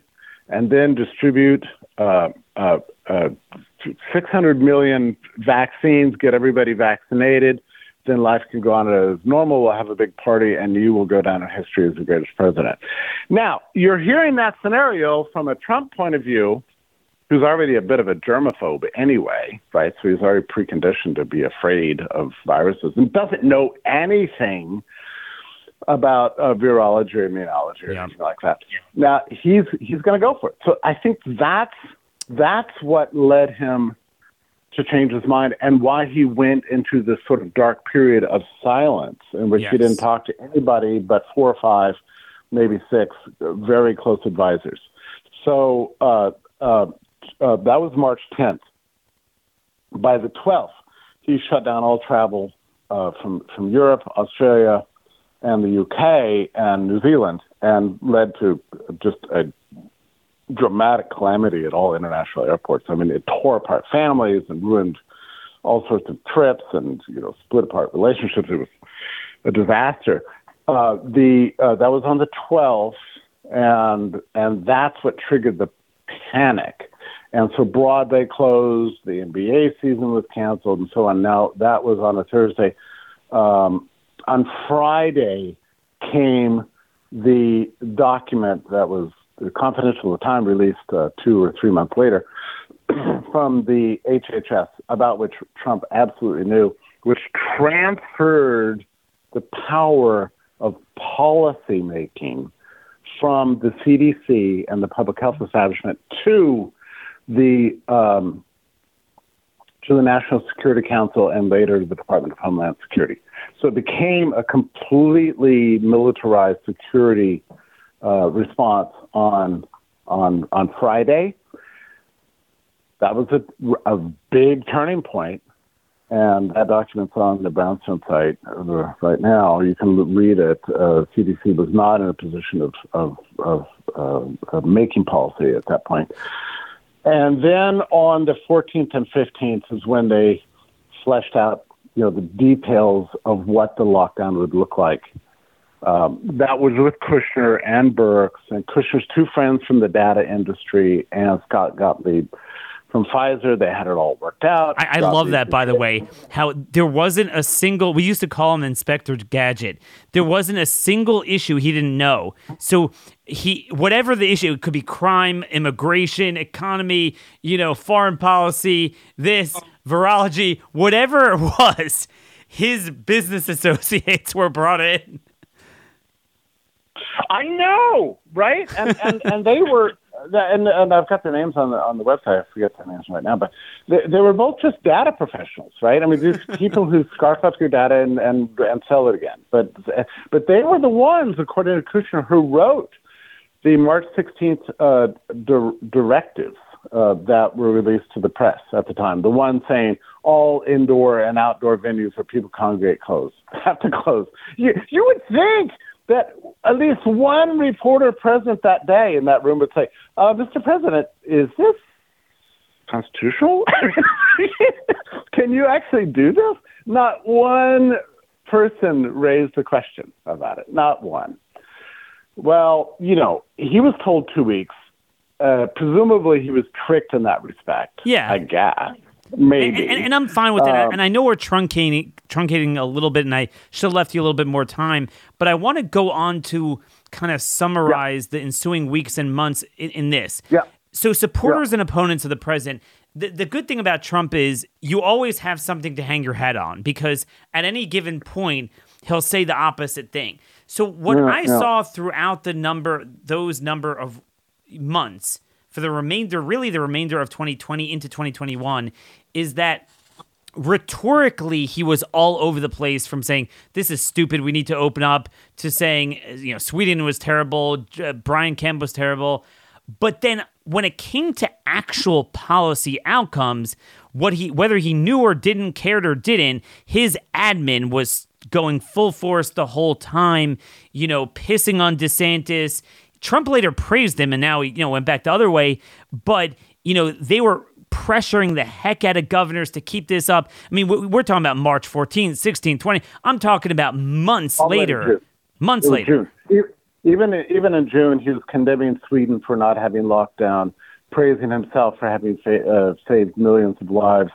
and then distribute uh, uh, uh, 600 million vaccines, get everybody vaccinated then life can go on as normal. We'll have a big party, and you will go down in history as the greatest president. Now, you're hearing that scenario from a Trump point of view, who's already a bit of a germaphobe anyway, right? So he's already preconditioned to be afraid of viruses and doesn't know anything about uh, virology or immunology or yeah. anything like that. Now he's he's going to go for it. So I think that's that's what led him to change his mind and why he went into this sort of dark period of silence in which yes. he didn't talk to anybody but four or five, maybe six very close advisors. So uh, uh, uh, that was March 10th. By the 12th, he shut down all travel uh, from from Europe, Australia, and the UK and New Zealand, and led to just a dramatic calamity at all international airports. I mean, it tore apart families and ruined all sorts of trips and you know split apart relationships. It was a disaster. Uh, the uh, that was on the 12th, and and that's what triggered the panic. And so Broadway closed, the NBA season was canceled, and so on. Now that was on a Thursday. Um, on Friday came the document that was the confidential the time released uh, two or three months later from the HHS, about which Trump absolutely knew, which transferred the power of policy making from the CDC and the public health establishment to the um, to the National Security Council and later to the Department of Homeland Security. So it became a completely militarized security uh, response on on on Friday. That was a, a big turning point, and that document's on the Brownstone site right now. You can read it. Uh, CDC was not in a position of of, of, uh, of making policy at that point. And then on the 14th and 15th is when they fleshed out, you know, the details of what the lockdown would look like. Um, that was with Kushner and Birx and Kushner's two friends from the data industry and Scott Gottlieb from Pfizer. They had it all worked out. I, I love that, by the way, how there wasn't a single, we used to call him Inspector Gadget. There wasn't a single issue he didn't know. So he, whatever the issue, it could be crime, immigration, economy, you know, foreign policy, this, virology, whatever it was, his business associates were brought in. I know, right? And and, and they were and, and I've got their names on the on the website. I forget their names right now, but they, they were both just data professionals, right? I mean, these people who scarf up your data and, and and sell it again. But but they were the ones, according to Kushner, who wrote the March 16th uh, di- directives uh, that were released to the press at the time. The one saying all indoor and outdoor venues where people congregate close have to close. You you would think that at least one reporter present that day in that room would say, uh, Mr. President, is this constitutional? Can you actually do this? Not one person raised a question about it. Not one. Well, you know, he was told two weeks. Uh, presumably, he was tricked in that respect. Yeah, I guess. Maybe. And, and, and, I'm fine with it. Um, and I know we're truncating truncating a little bit, and I should have left you a little bit more time. But I want to go on to kind of summarize yeah. the ensuing weeks and months in, in this. Yeah. So supporters yeah. and opponents of the president. The, the good thing about Trump is you always have something to hang your hat on because at any given point he'll say the opposite thing. So what yeah, I saw throughout the number those number of months for the remainder, really the remainder of 2020 into 2021, is that rhetorically he was all over the place from saying this is stupid. We need to open up to saying you know sweden was terrible. Uh, brian kemp was terrible. But then when it came to actual policy outcomes what he whether he knew or didn't cared or didn't his admin was going full force the whole time you know pissing on desantis Trump later praised him and now he, you know, went back the other way. But, you know, they were pressuring the heck out of governors to keep this up. I mean, we're talking about March 14, 16, 20. I'm talking about months All later. Months later. June. Even, even in June, he was condemning Sweden for not having lockdown, praising himself for having fa- uh, saved millions of lives,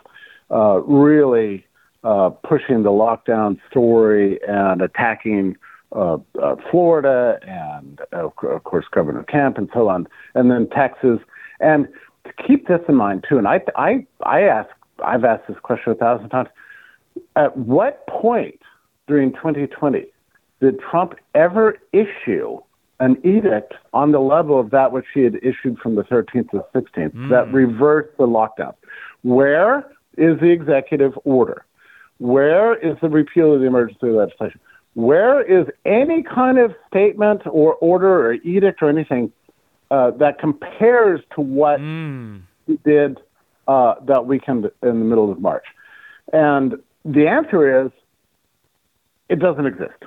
uh, really uh, pushing the lockdown story and attacking uh, uh, Florida and, uh, of course, Governor Kemp and so on, and then Texas. And to keep this in mind, too, and I, I, I ask, I've asked this question a thousand times. At what point during 2020 did Trump ever issue an edict on the level of that which he had issued from the 13th to the 16th mm. that reversed the lockdown? Where is the executive order? Where is the repeal of the emergency legislation? Where is any kind of statement or order or edict or anything uh, that compares to what mm. he did uh, that weekend in the middle of March? And the answer is it doesn't exist.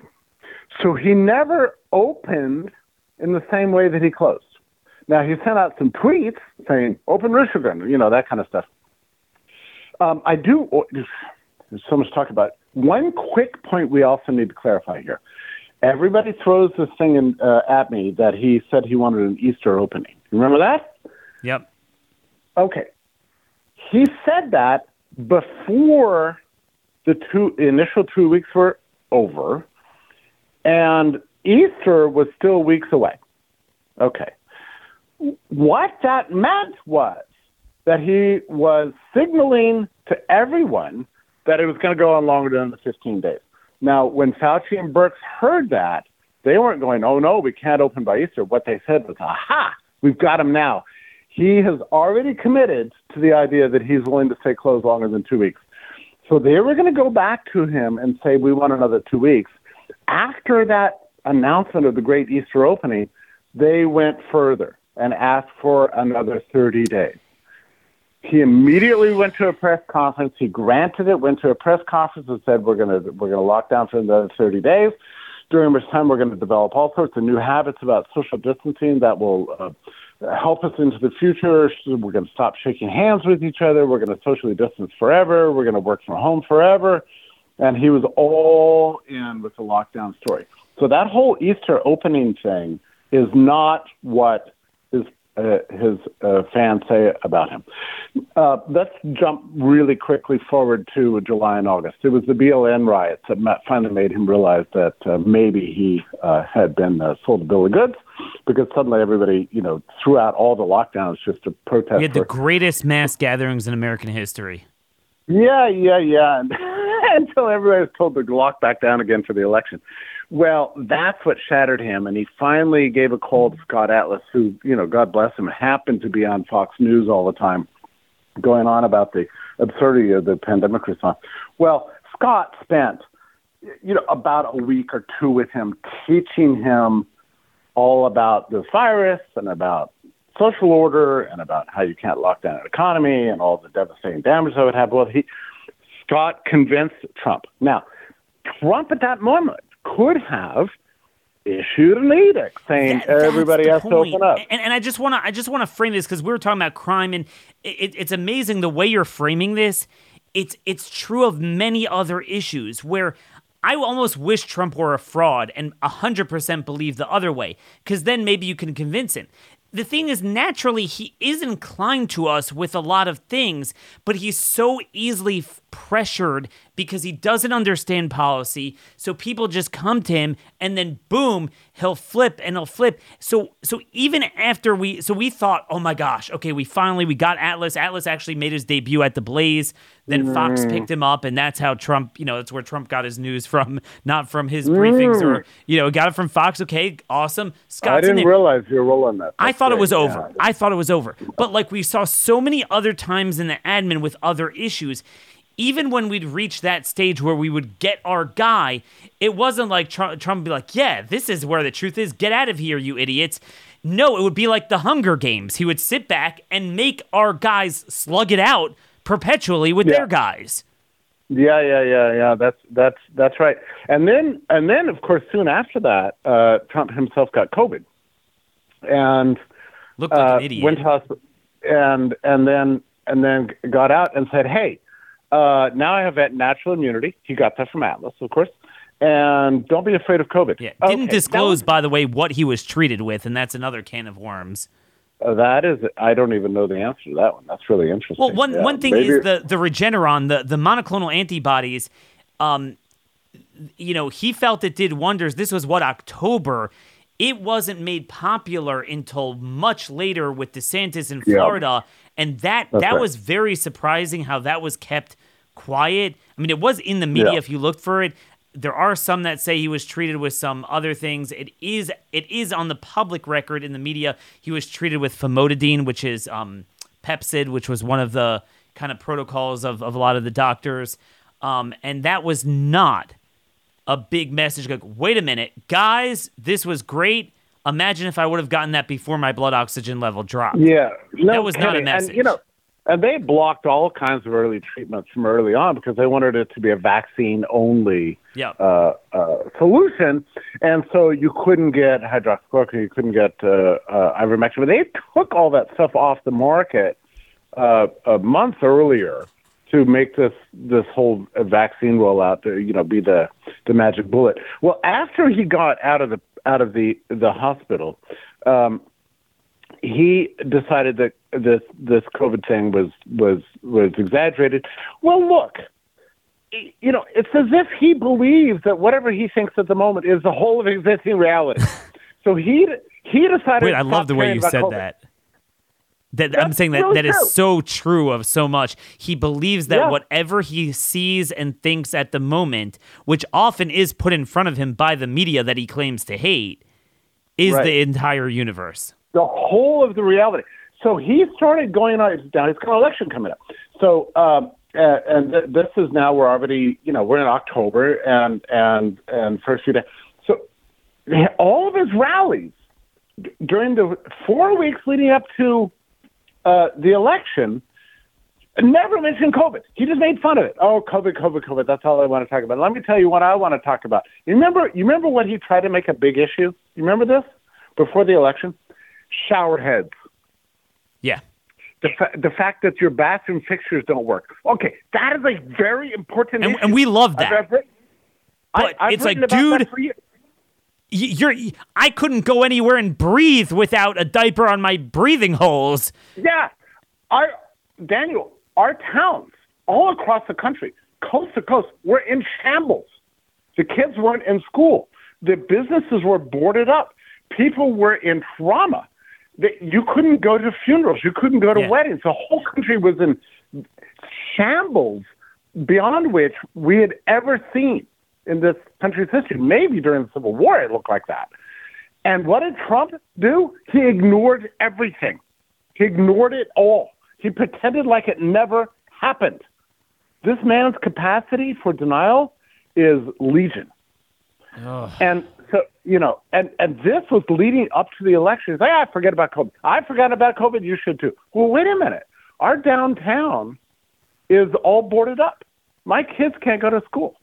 So he never opened in the same way that he closed. Now, he sent out some tweets saying, open Michigan, you know, that kind of stuff. Um, I do, there's so much talk about one quick point we also need to clarify here. Everybody throws this thing in, uh, at me that he said he wanted an Easter opening. Remember that? Yep. Okay. He said that before the two initial two weeks were over, and Easter was still weeks away. Okay. What that meant was that he was signaling to everyone that it was going to go on longer than the 15 days. Now, when Fauci and Birx heard that, they weren't going, oh no, we can't open by Easter. What they said was, aha, we've got him now. He has already committed to the idea that he's willing to stay closed longer than two weeks. So they were going to go back to him and say, we want another two weeks. After that announcement of the great Easter opening, they went further and asked for another 30 days. He immediately went to a press conference. He granted it. Went to a press conference and said, "We're going to we're going to lock down for another 30 days." During which time, we're going to develop all sorts of new habits about social distancing that will uh, help us into the future. We're going to stop shaking hands with each other. We're going to socially distance forever. We're going to work from home forever. And he was all in with the lockdown story. So that whole Easter opening thing is not what uh, his uh, fans say about him. Uh, let's jump really quickly forward to July and August. It was the BLM riots that finally made him realize that uh, maybe he uh, had been uh, sold a bill of goods because suddenly everybody, you know, threw out all the lockdowns just to protest. We had the greatest mass gatherings in American history. Yeah, yeah, yeah. Until everybody was told to lock back down again for the election. Well, that's what shattered him, and he finally gave a call to Scott Atlas, who, you know, God bless him, happened to be on Fox News all the time, going on about the absurdity of the pandemic response. Well, Scott spent, you know, about a week or two with him, teaching him all about the virus and about social order and about how you can't lock down an economy and all the devastating damage that would have. Well, he Scott convinced Trump. Now, Trump at that moment could have issued an edict saying that, everybody has point. to open up. And, and I just want to I just want to frame this because we were talking about crime, and it, it's amazing the way you're framing this. It's it's true of many other issues where I almost wish Trump were a fraud and 100% believe the other way, because then maybe you can convince him the thing is, naturally, he is inclined to us with a lot of things, but he's so easily pressured because he doesn't understand policy. So people just come to him, and then boom, he'll flip and he'll flip. So so even after we, so we thought, oh my gosh, okay, we finally we got Atlas. Atlas actually made his debut at the Blaze. Then mm. Fox picked him up, and that's how Trump, you know, that's where Trump got his news from, not from his mm. briefings or, you know, got it from Fox. Okay, awesome. Scott's I didn't realize you were rolling that. That's I thought great. it was over. Yeah. I thought it was over. But like we saw so many other times in the admin with other issues, even when we'd reach that stage where we would get our guy, it wasn't like Trump, Trump would be like, yeah, this is where the truth is. Get out of here, you idiots. No, it would be like the Hunger Games. He would sit back and make our guys slug it out perpetually with yeah. their guys. Yeah, yeah, yeah, yeah. That's that's that's right. And then and then of course soon after that, uh, Trump himself got COVID, and looked like uh, an idiot. Went to hospital, and and then and then got out and said, "Hey, uh, now I have that natural immunity." He got that from Atlas, of course. And don't be afraid of COVID. Yeah, didn't okay. disclose, was, by the way, what he was treated with, and that's another can of worms. Uh, that is, I don't even know the answer to that one. That's really interesting. Well, one yeah, one thing maybe. is the the Regeneron, the the monoclonal antibodies. Um, you know, he felt it did wonders. This was what October. It wasn't made popular until much later with DeSantis in Florida, and that That's that right. was very surprising how that was kept quiet. I mean, it was in the media yeah. if you looked for it there are some that say he was treated with some other things. It is it is on the public record in the media. He was treated with famotidine, which is um, Pepcid, which was one of the kind of protocols of, of a lot of the doctors. Um, and that was not a big message. Like, wait a minute, guys, this was great. Imagine if I would have gotten that before my blood oxygen level dropped. Yeah, no that was not a message. And, you know, and they blocked all kinds of early treatments from early on because they wanted it to be a vaccine only yep. uh, uh, solution. And so you couldn't get hydroxychloroquine, you couldn't get uh, uh, ivermectin. But they took all that stuff off the market uh, a month earlier to make this this whole vaccine rollout to you know be the the magic bullet. Well, after he got out of the out of the the hospital, um, he decided that this this COVID thing was was was exaggerated. Well, look, you know, it's as if he believes that whatever he thinks at the moment is the whole of existing reality. so he he decided. Wait, I love the way you said COVID. that. That That's I'm saying that really that is so true of so much. He believes that yeah. whatever he sees and thinks at the moment, which often is put in front of him by the media that he claims to hate, is right. the entire universe the whole of the reality. So he started going on down. He's got an election coming up. So um, and, th- this is now we're already you know we're in October and and and first few days. So all of his rallies during the four weeks leading up to uh, the election Never mentioned COVID. He just made fun of it. Oh, COVID, COVID, COVID. That's all I want to talk about. Let me tell you what I want to talk about. You remember? You remember what he tried to make a big issue? You remember this before the election? Shower heads. Yeah. The, fa- the fact that your bathroom fixtures don't work. Okay, that is a very important And, and we love I've- that. I've written- I- But I've it's like, dude, You're, I couldn't go anywhere and breathe without a diaper on my breathing holes. Yeah, our Daniel, our towns all across the country, coast to coast, were in shambles. The kids weren't in school. The businesses were boarded up. People were in trauma. They, you couldn't go to funerals. You couldn't go to Yeah. weddings. The whole country was in shambles beyond which we had ever seen in this country's history. Maybe during the Civil War, it looked like that. And what did Trump do? He ignored everything. He ignored it all. He pretended like it never happened. This man's capacity for denial is legion. And so, you know, and, and this was leading up to the election. Like, I forget about COVID. I forgot about COVID. You should too. Well, wait a minute. Our downtown is all boarded up. My kids can't go to school.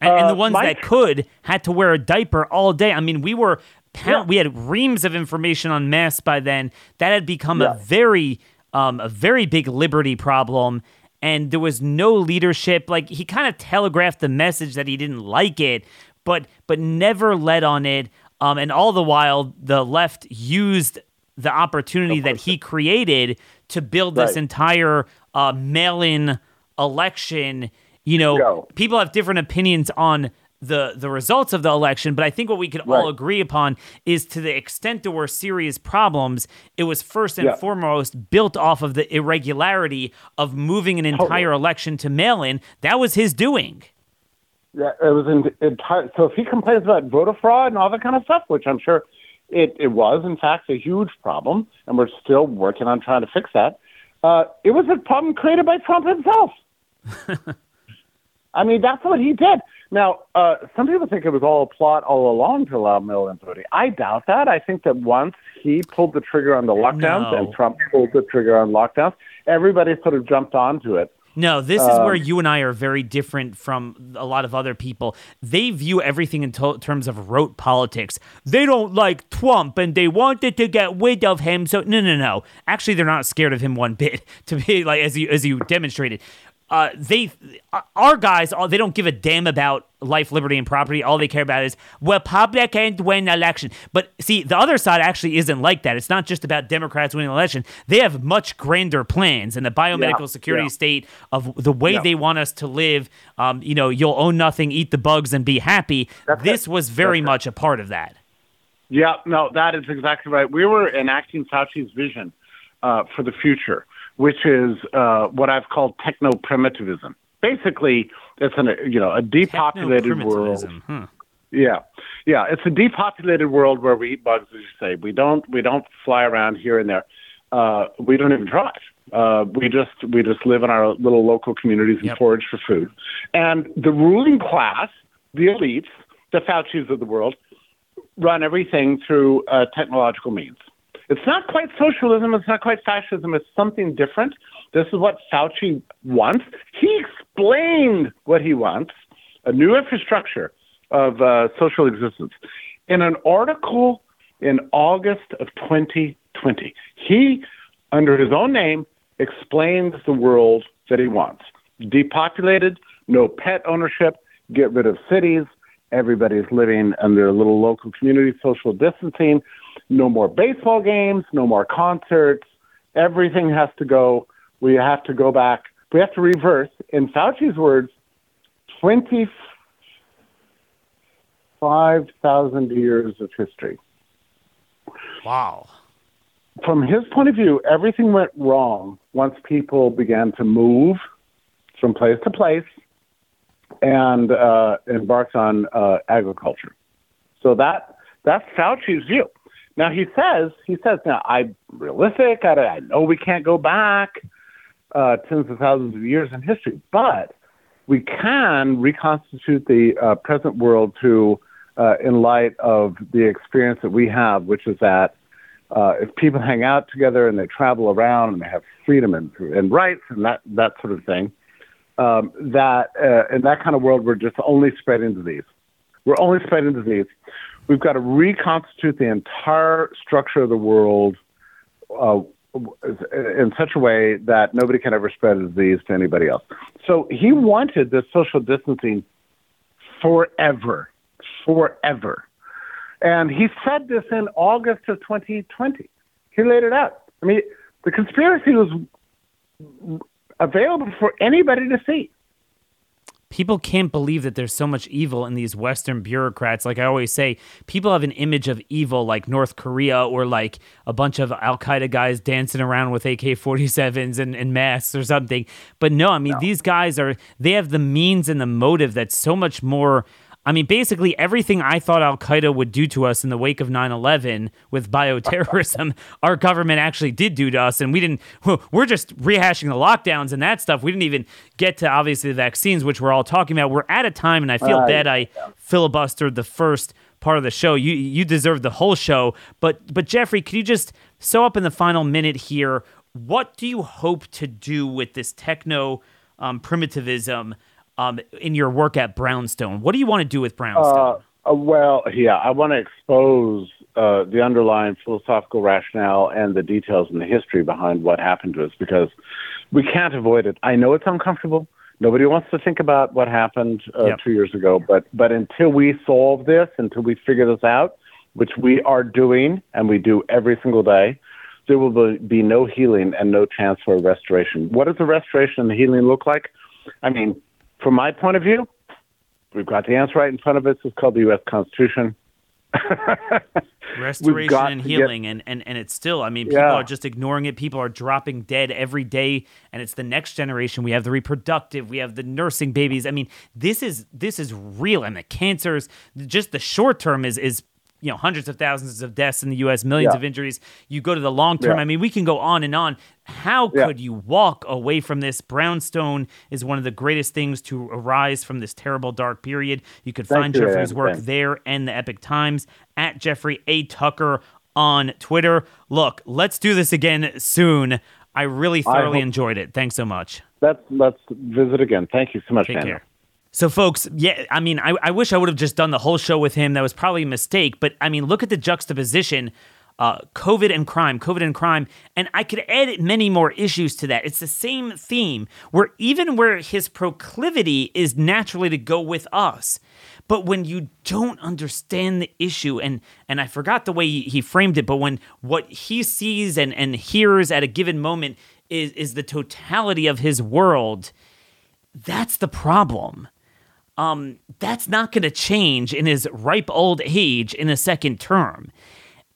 And, and the Uh, ones my- that could had to wear a diaper all day. I mean, we were Yeah. we had reams of information on masks by then. That had become Yeah. a very um, a very big liberty problem. And there was no leadership. Like he kind of telegraphed the message that he didn't like it, but but never led on it. Um, and all the while, the left used the opportunity that he created to build this entire uh, mail-in election. You know, people have different opinions on the the results of the election, but I think what we could all agree upon is to the extent there were serious problems, it was first and Yeah. foremost built off of the irregularity of moving an entire election to mail in. That was his doing. Yeah, it was in, entire. So if he complains about voter fraud and all that kind of stuff, which I'm sure it, it was in fact a huge problem, and we're still working on trying to fix that. Uh, it was a problem created by Trump himself. I mean, that's what he did. Now, uh, some people think it was all a plot all along to allow mail-in voting. I doubt that. I think that once he pulled the trigger on the lockdowns No. and Trump pulled the trigger on lockdowns, everybody sort of jumped onto it. No, this Um, is where you and I are very different from a lot of other people. They view everything in to- terms of rote politics. They don't like Trump and they wanted to get rid of him. So no, no, no. Actually, they're not scared of him one bit. To be like as you as you demonstrated, uh, they uh, our guys uh, they don't give a damn about life, liberty, and property. All they care about is Republicans win election. But see, the other side actually isn't like that. It's not just about Democrats winning election. They have much grander plans and the biomedical Yeah, security yeah. state of the way Yeah. they want us to live. Um, you know, you'll own nothing, eat the bugs, and be happy. That's this it. was very That's it. much a part of that. Yeah, no, that is exactly right. We were enacting Fauci's vision uh, for the future, which is uh, what I've called techno primitivism. Basically, it's an you know a depopulated world. Huh. Yeah, yeah, it's a depopulated world where we eat bugs, as you say. We don't we don't fly around here and there. Uh, we don't even drive. Uh, we just we just live in our little local communities and Yep. forage for food. And the ruling class, the elites, the Fauci's of the world, run everything through uh, technological means. It's not quite socialism. It's not quite fascism. It's something different. This is what Fauci wants. He explained what he wants a new infrastructure of uh, social existence in an article in August of 2020. He, under his own name, explains the world that he wants depopulated, no pet ownership, get rid of cities, everybody's living in their little local community, social distancing, no more baseball games, no more concerts. Everything has to go. We have to go back. We have to reverse, in Fauci's words, 25,000 years of history. Wow. From his point of view, everything went wrong once people began to move from place to place and uh, embarked on uh, agriculture. So that that's Fauci's view. Now he says he says now I'm realistic. I, I know we can't go back uh, tens of thousands of years in history, but we can reconstitute the uh, present world to uh, in light of the experience that we have, which is that uh, if people hang out together and they travel around and they have freedom and, and rights and that that sort of thing, um, that uh, in that kind of world we're just only spreading disease. We're only spreading disease. We've got to reconstitute the entire structure of the world uh, in such a way that nobody can ever spread a disease to anybody else. So he wanted this social distancing forever, forever. And he said this in August of 2020. He laid it out. I mean, the conspiracy was available for anybody to see people can't believe that there's so much evil in these Western bureaucrats. Like I always say, people have an image of evil like North Korea or like a bunch of Al Qaeda guys dancing around with AK 47s and, and masks or something. But no, I mean, no. these guys are, they have the means and the motive that's so much more I mean, basically everything I thought Al Qaeda would do to us in the wake of 9 11 with bioterrorism, our government actually did do to us. And we didn't, we're just rehashing the lockdowns and that stuff. We didn't even get to obviously the vaccines, which we're all talking about. We're at a time, and I feel uh, bad I filibustered the first part of the show. You you deserve the whole show. But but Jeffrey, could you just sew up in the final minute here? What do you hope to do with this techno um, primitivism? Um, in your work at Brownstone. What do you want to do with Brownstone? Uh, uh, well, yeah, I want to expose uh, the underlying philosophical rationale and the details and the history behind what happened to us because we can't avoid it. I know it's uncomfortable. Nobody wants to think about what happened uh, yep. two years ago, but but until we solve this, until we figure this out, which we are doing and we do every single day, there will be no healing and no chance for restoration. What does the restoration and the healing look like? I mean, from my point of view, we've got the answer right in front of us. It's called the U.S. Constitution. Restoration and healing, get, and, and, and it's still, I mean, people yeah. are just ignoring it. People are dropping dead every day, and it's the next generation. We have the reproductive, we have the nursing babies. I mean, this is this is real, and the cancers, just the short term is is you know hundreds of thousands of deaths in the U.S., millions yeah. of injuries. You go to the long term. Yeah. I mean, we can go on and on. How yeah. could you walk away from this? Brownstone is one of the greatest things to arise from this terrible dark period. You could Thank find you, Jeffrey's work there and the Epoch Times at Jeffrey A. Tucker on Twitter. Look, let's do this again soon. I really thoroughly I enjoyed it. Thanks so much. Let's let's visit again. Thank you so much, Take care. So, folks, yeah, I mean, I, I wish I would have just done the whole show with him. That was probably a mistake. But I mean, look at the juxtaposition uh, COVID and crime, COVID and crime. And I could add many more issues to that. It's the same theme where even where his proclivity is naturally to go with us. But when you don't understand the issue, and and I forgot the way he, he framed it, but when what he sees and, and hears at a given moment is, is the totality of his world, that's the problem um, that's not going to change in his ripe old age in a second term.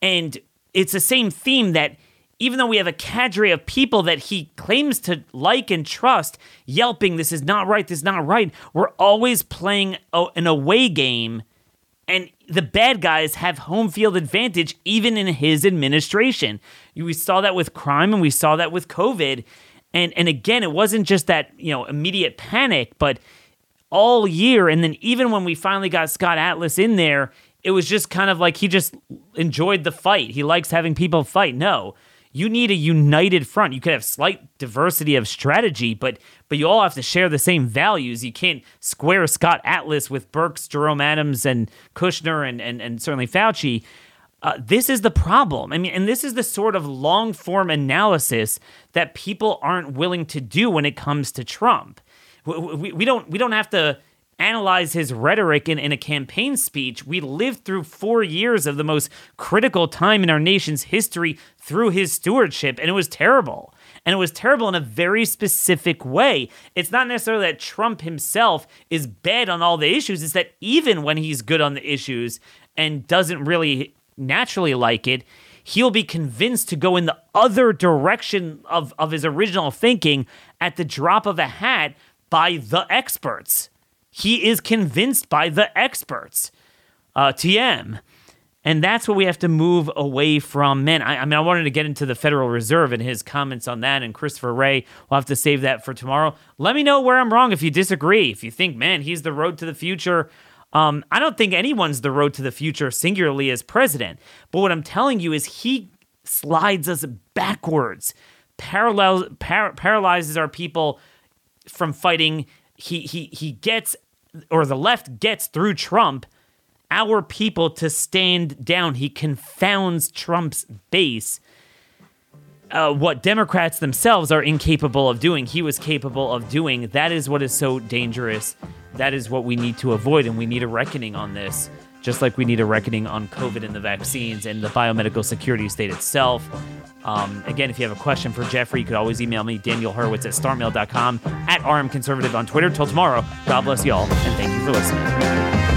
And it's the same theme that even though we have a cadre of people that he claims to like and trust, yelping, this is not right, this is not right, we're always playing a, an away game. And the bad guys have home field advantage even in his administration. We saw that with crime and we saw that with COVID. And, and again, it wasn't just that, you know, immediate panic, but all year. And then even when we finally got Scott Atlas in there, it was just kind of like he just enjoyed the fight. He likes having people fight. No, you need a united front. You could have slight diversity of strategy, but but you all have to share the same values. You can't square Scott Atlas with Birx, Jerome Adams, and Kushner, and and, and certainly Fauci. Uh, this is the problem. I mean, and this is the sort of long form analysis that people aren't willing to do when it comes to Trump we, we don't we don't have to analyze his rhetoric in, in a campaign speech. We lived through four years of the most critical time in our nation's history through his stewardship, and it was terrible. And it was terrible in a very specific way. It's not necessarily that Trump himself is bad on all the issues, it's that even when he's good on the issues and doesn't really naturally like it, he'll be convinced to go in the other direction of, of his original thinking at the drop of a hat by the experts. He is convinced by the experts. Uh, TM. And that's what we have to move away from. Man, I, I, mean, I wanted to get into the Federal Reserve and his comments on that, and Christopher Wray. We'll have to save that for tomorrow. Let me know where I'm wrong if you disagree. If you think, man, he's the road to the future. Um, I don't think anyone's the road to the future singularly as president. But what I'm telling you is he slides us backwards, parallel, par- paralyzes our people from fighting. He, he, he gets, or the left gets through Trump, our people to stand down. He confounds Trump's base. Uh, what Democrats themselves are incapable of doing, he was capable of doing. That is what is so dangerous. That is what we need to avoid, and we need a reckoning on this just like we need a reckoning on COVID and the vaccines and the biomedical security state itself. Um, again, if you have a question for Jeffrey, you could always email me, Daniel Horowitz at startmail.com, at RM Conservative on Twitter. Till tomorrow, God bless y'all, and thank you for listening.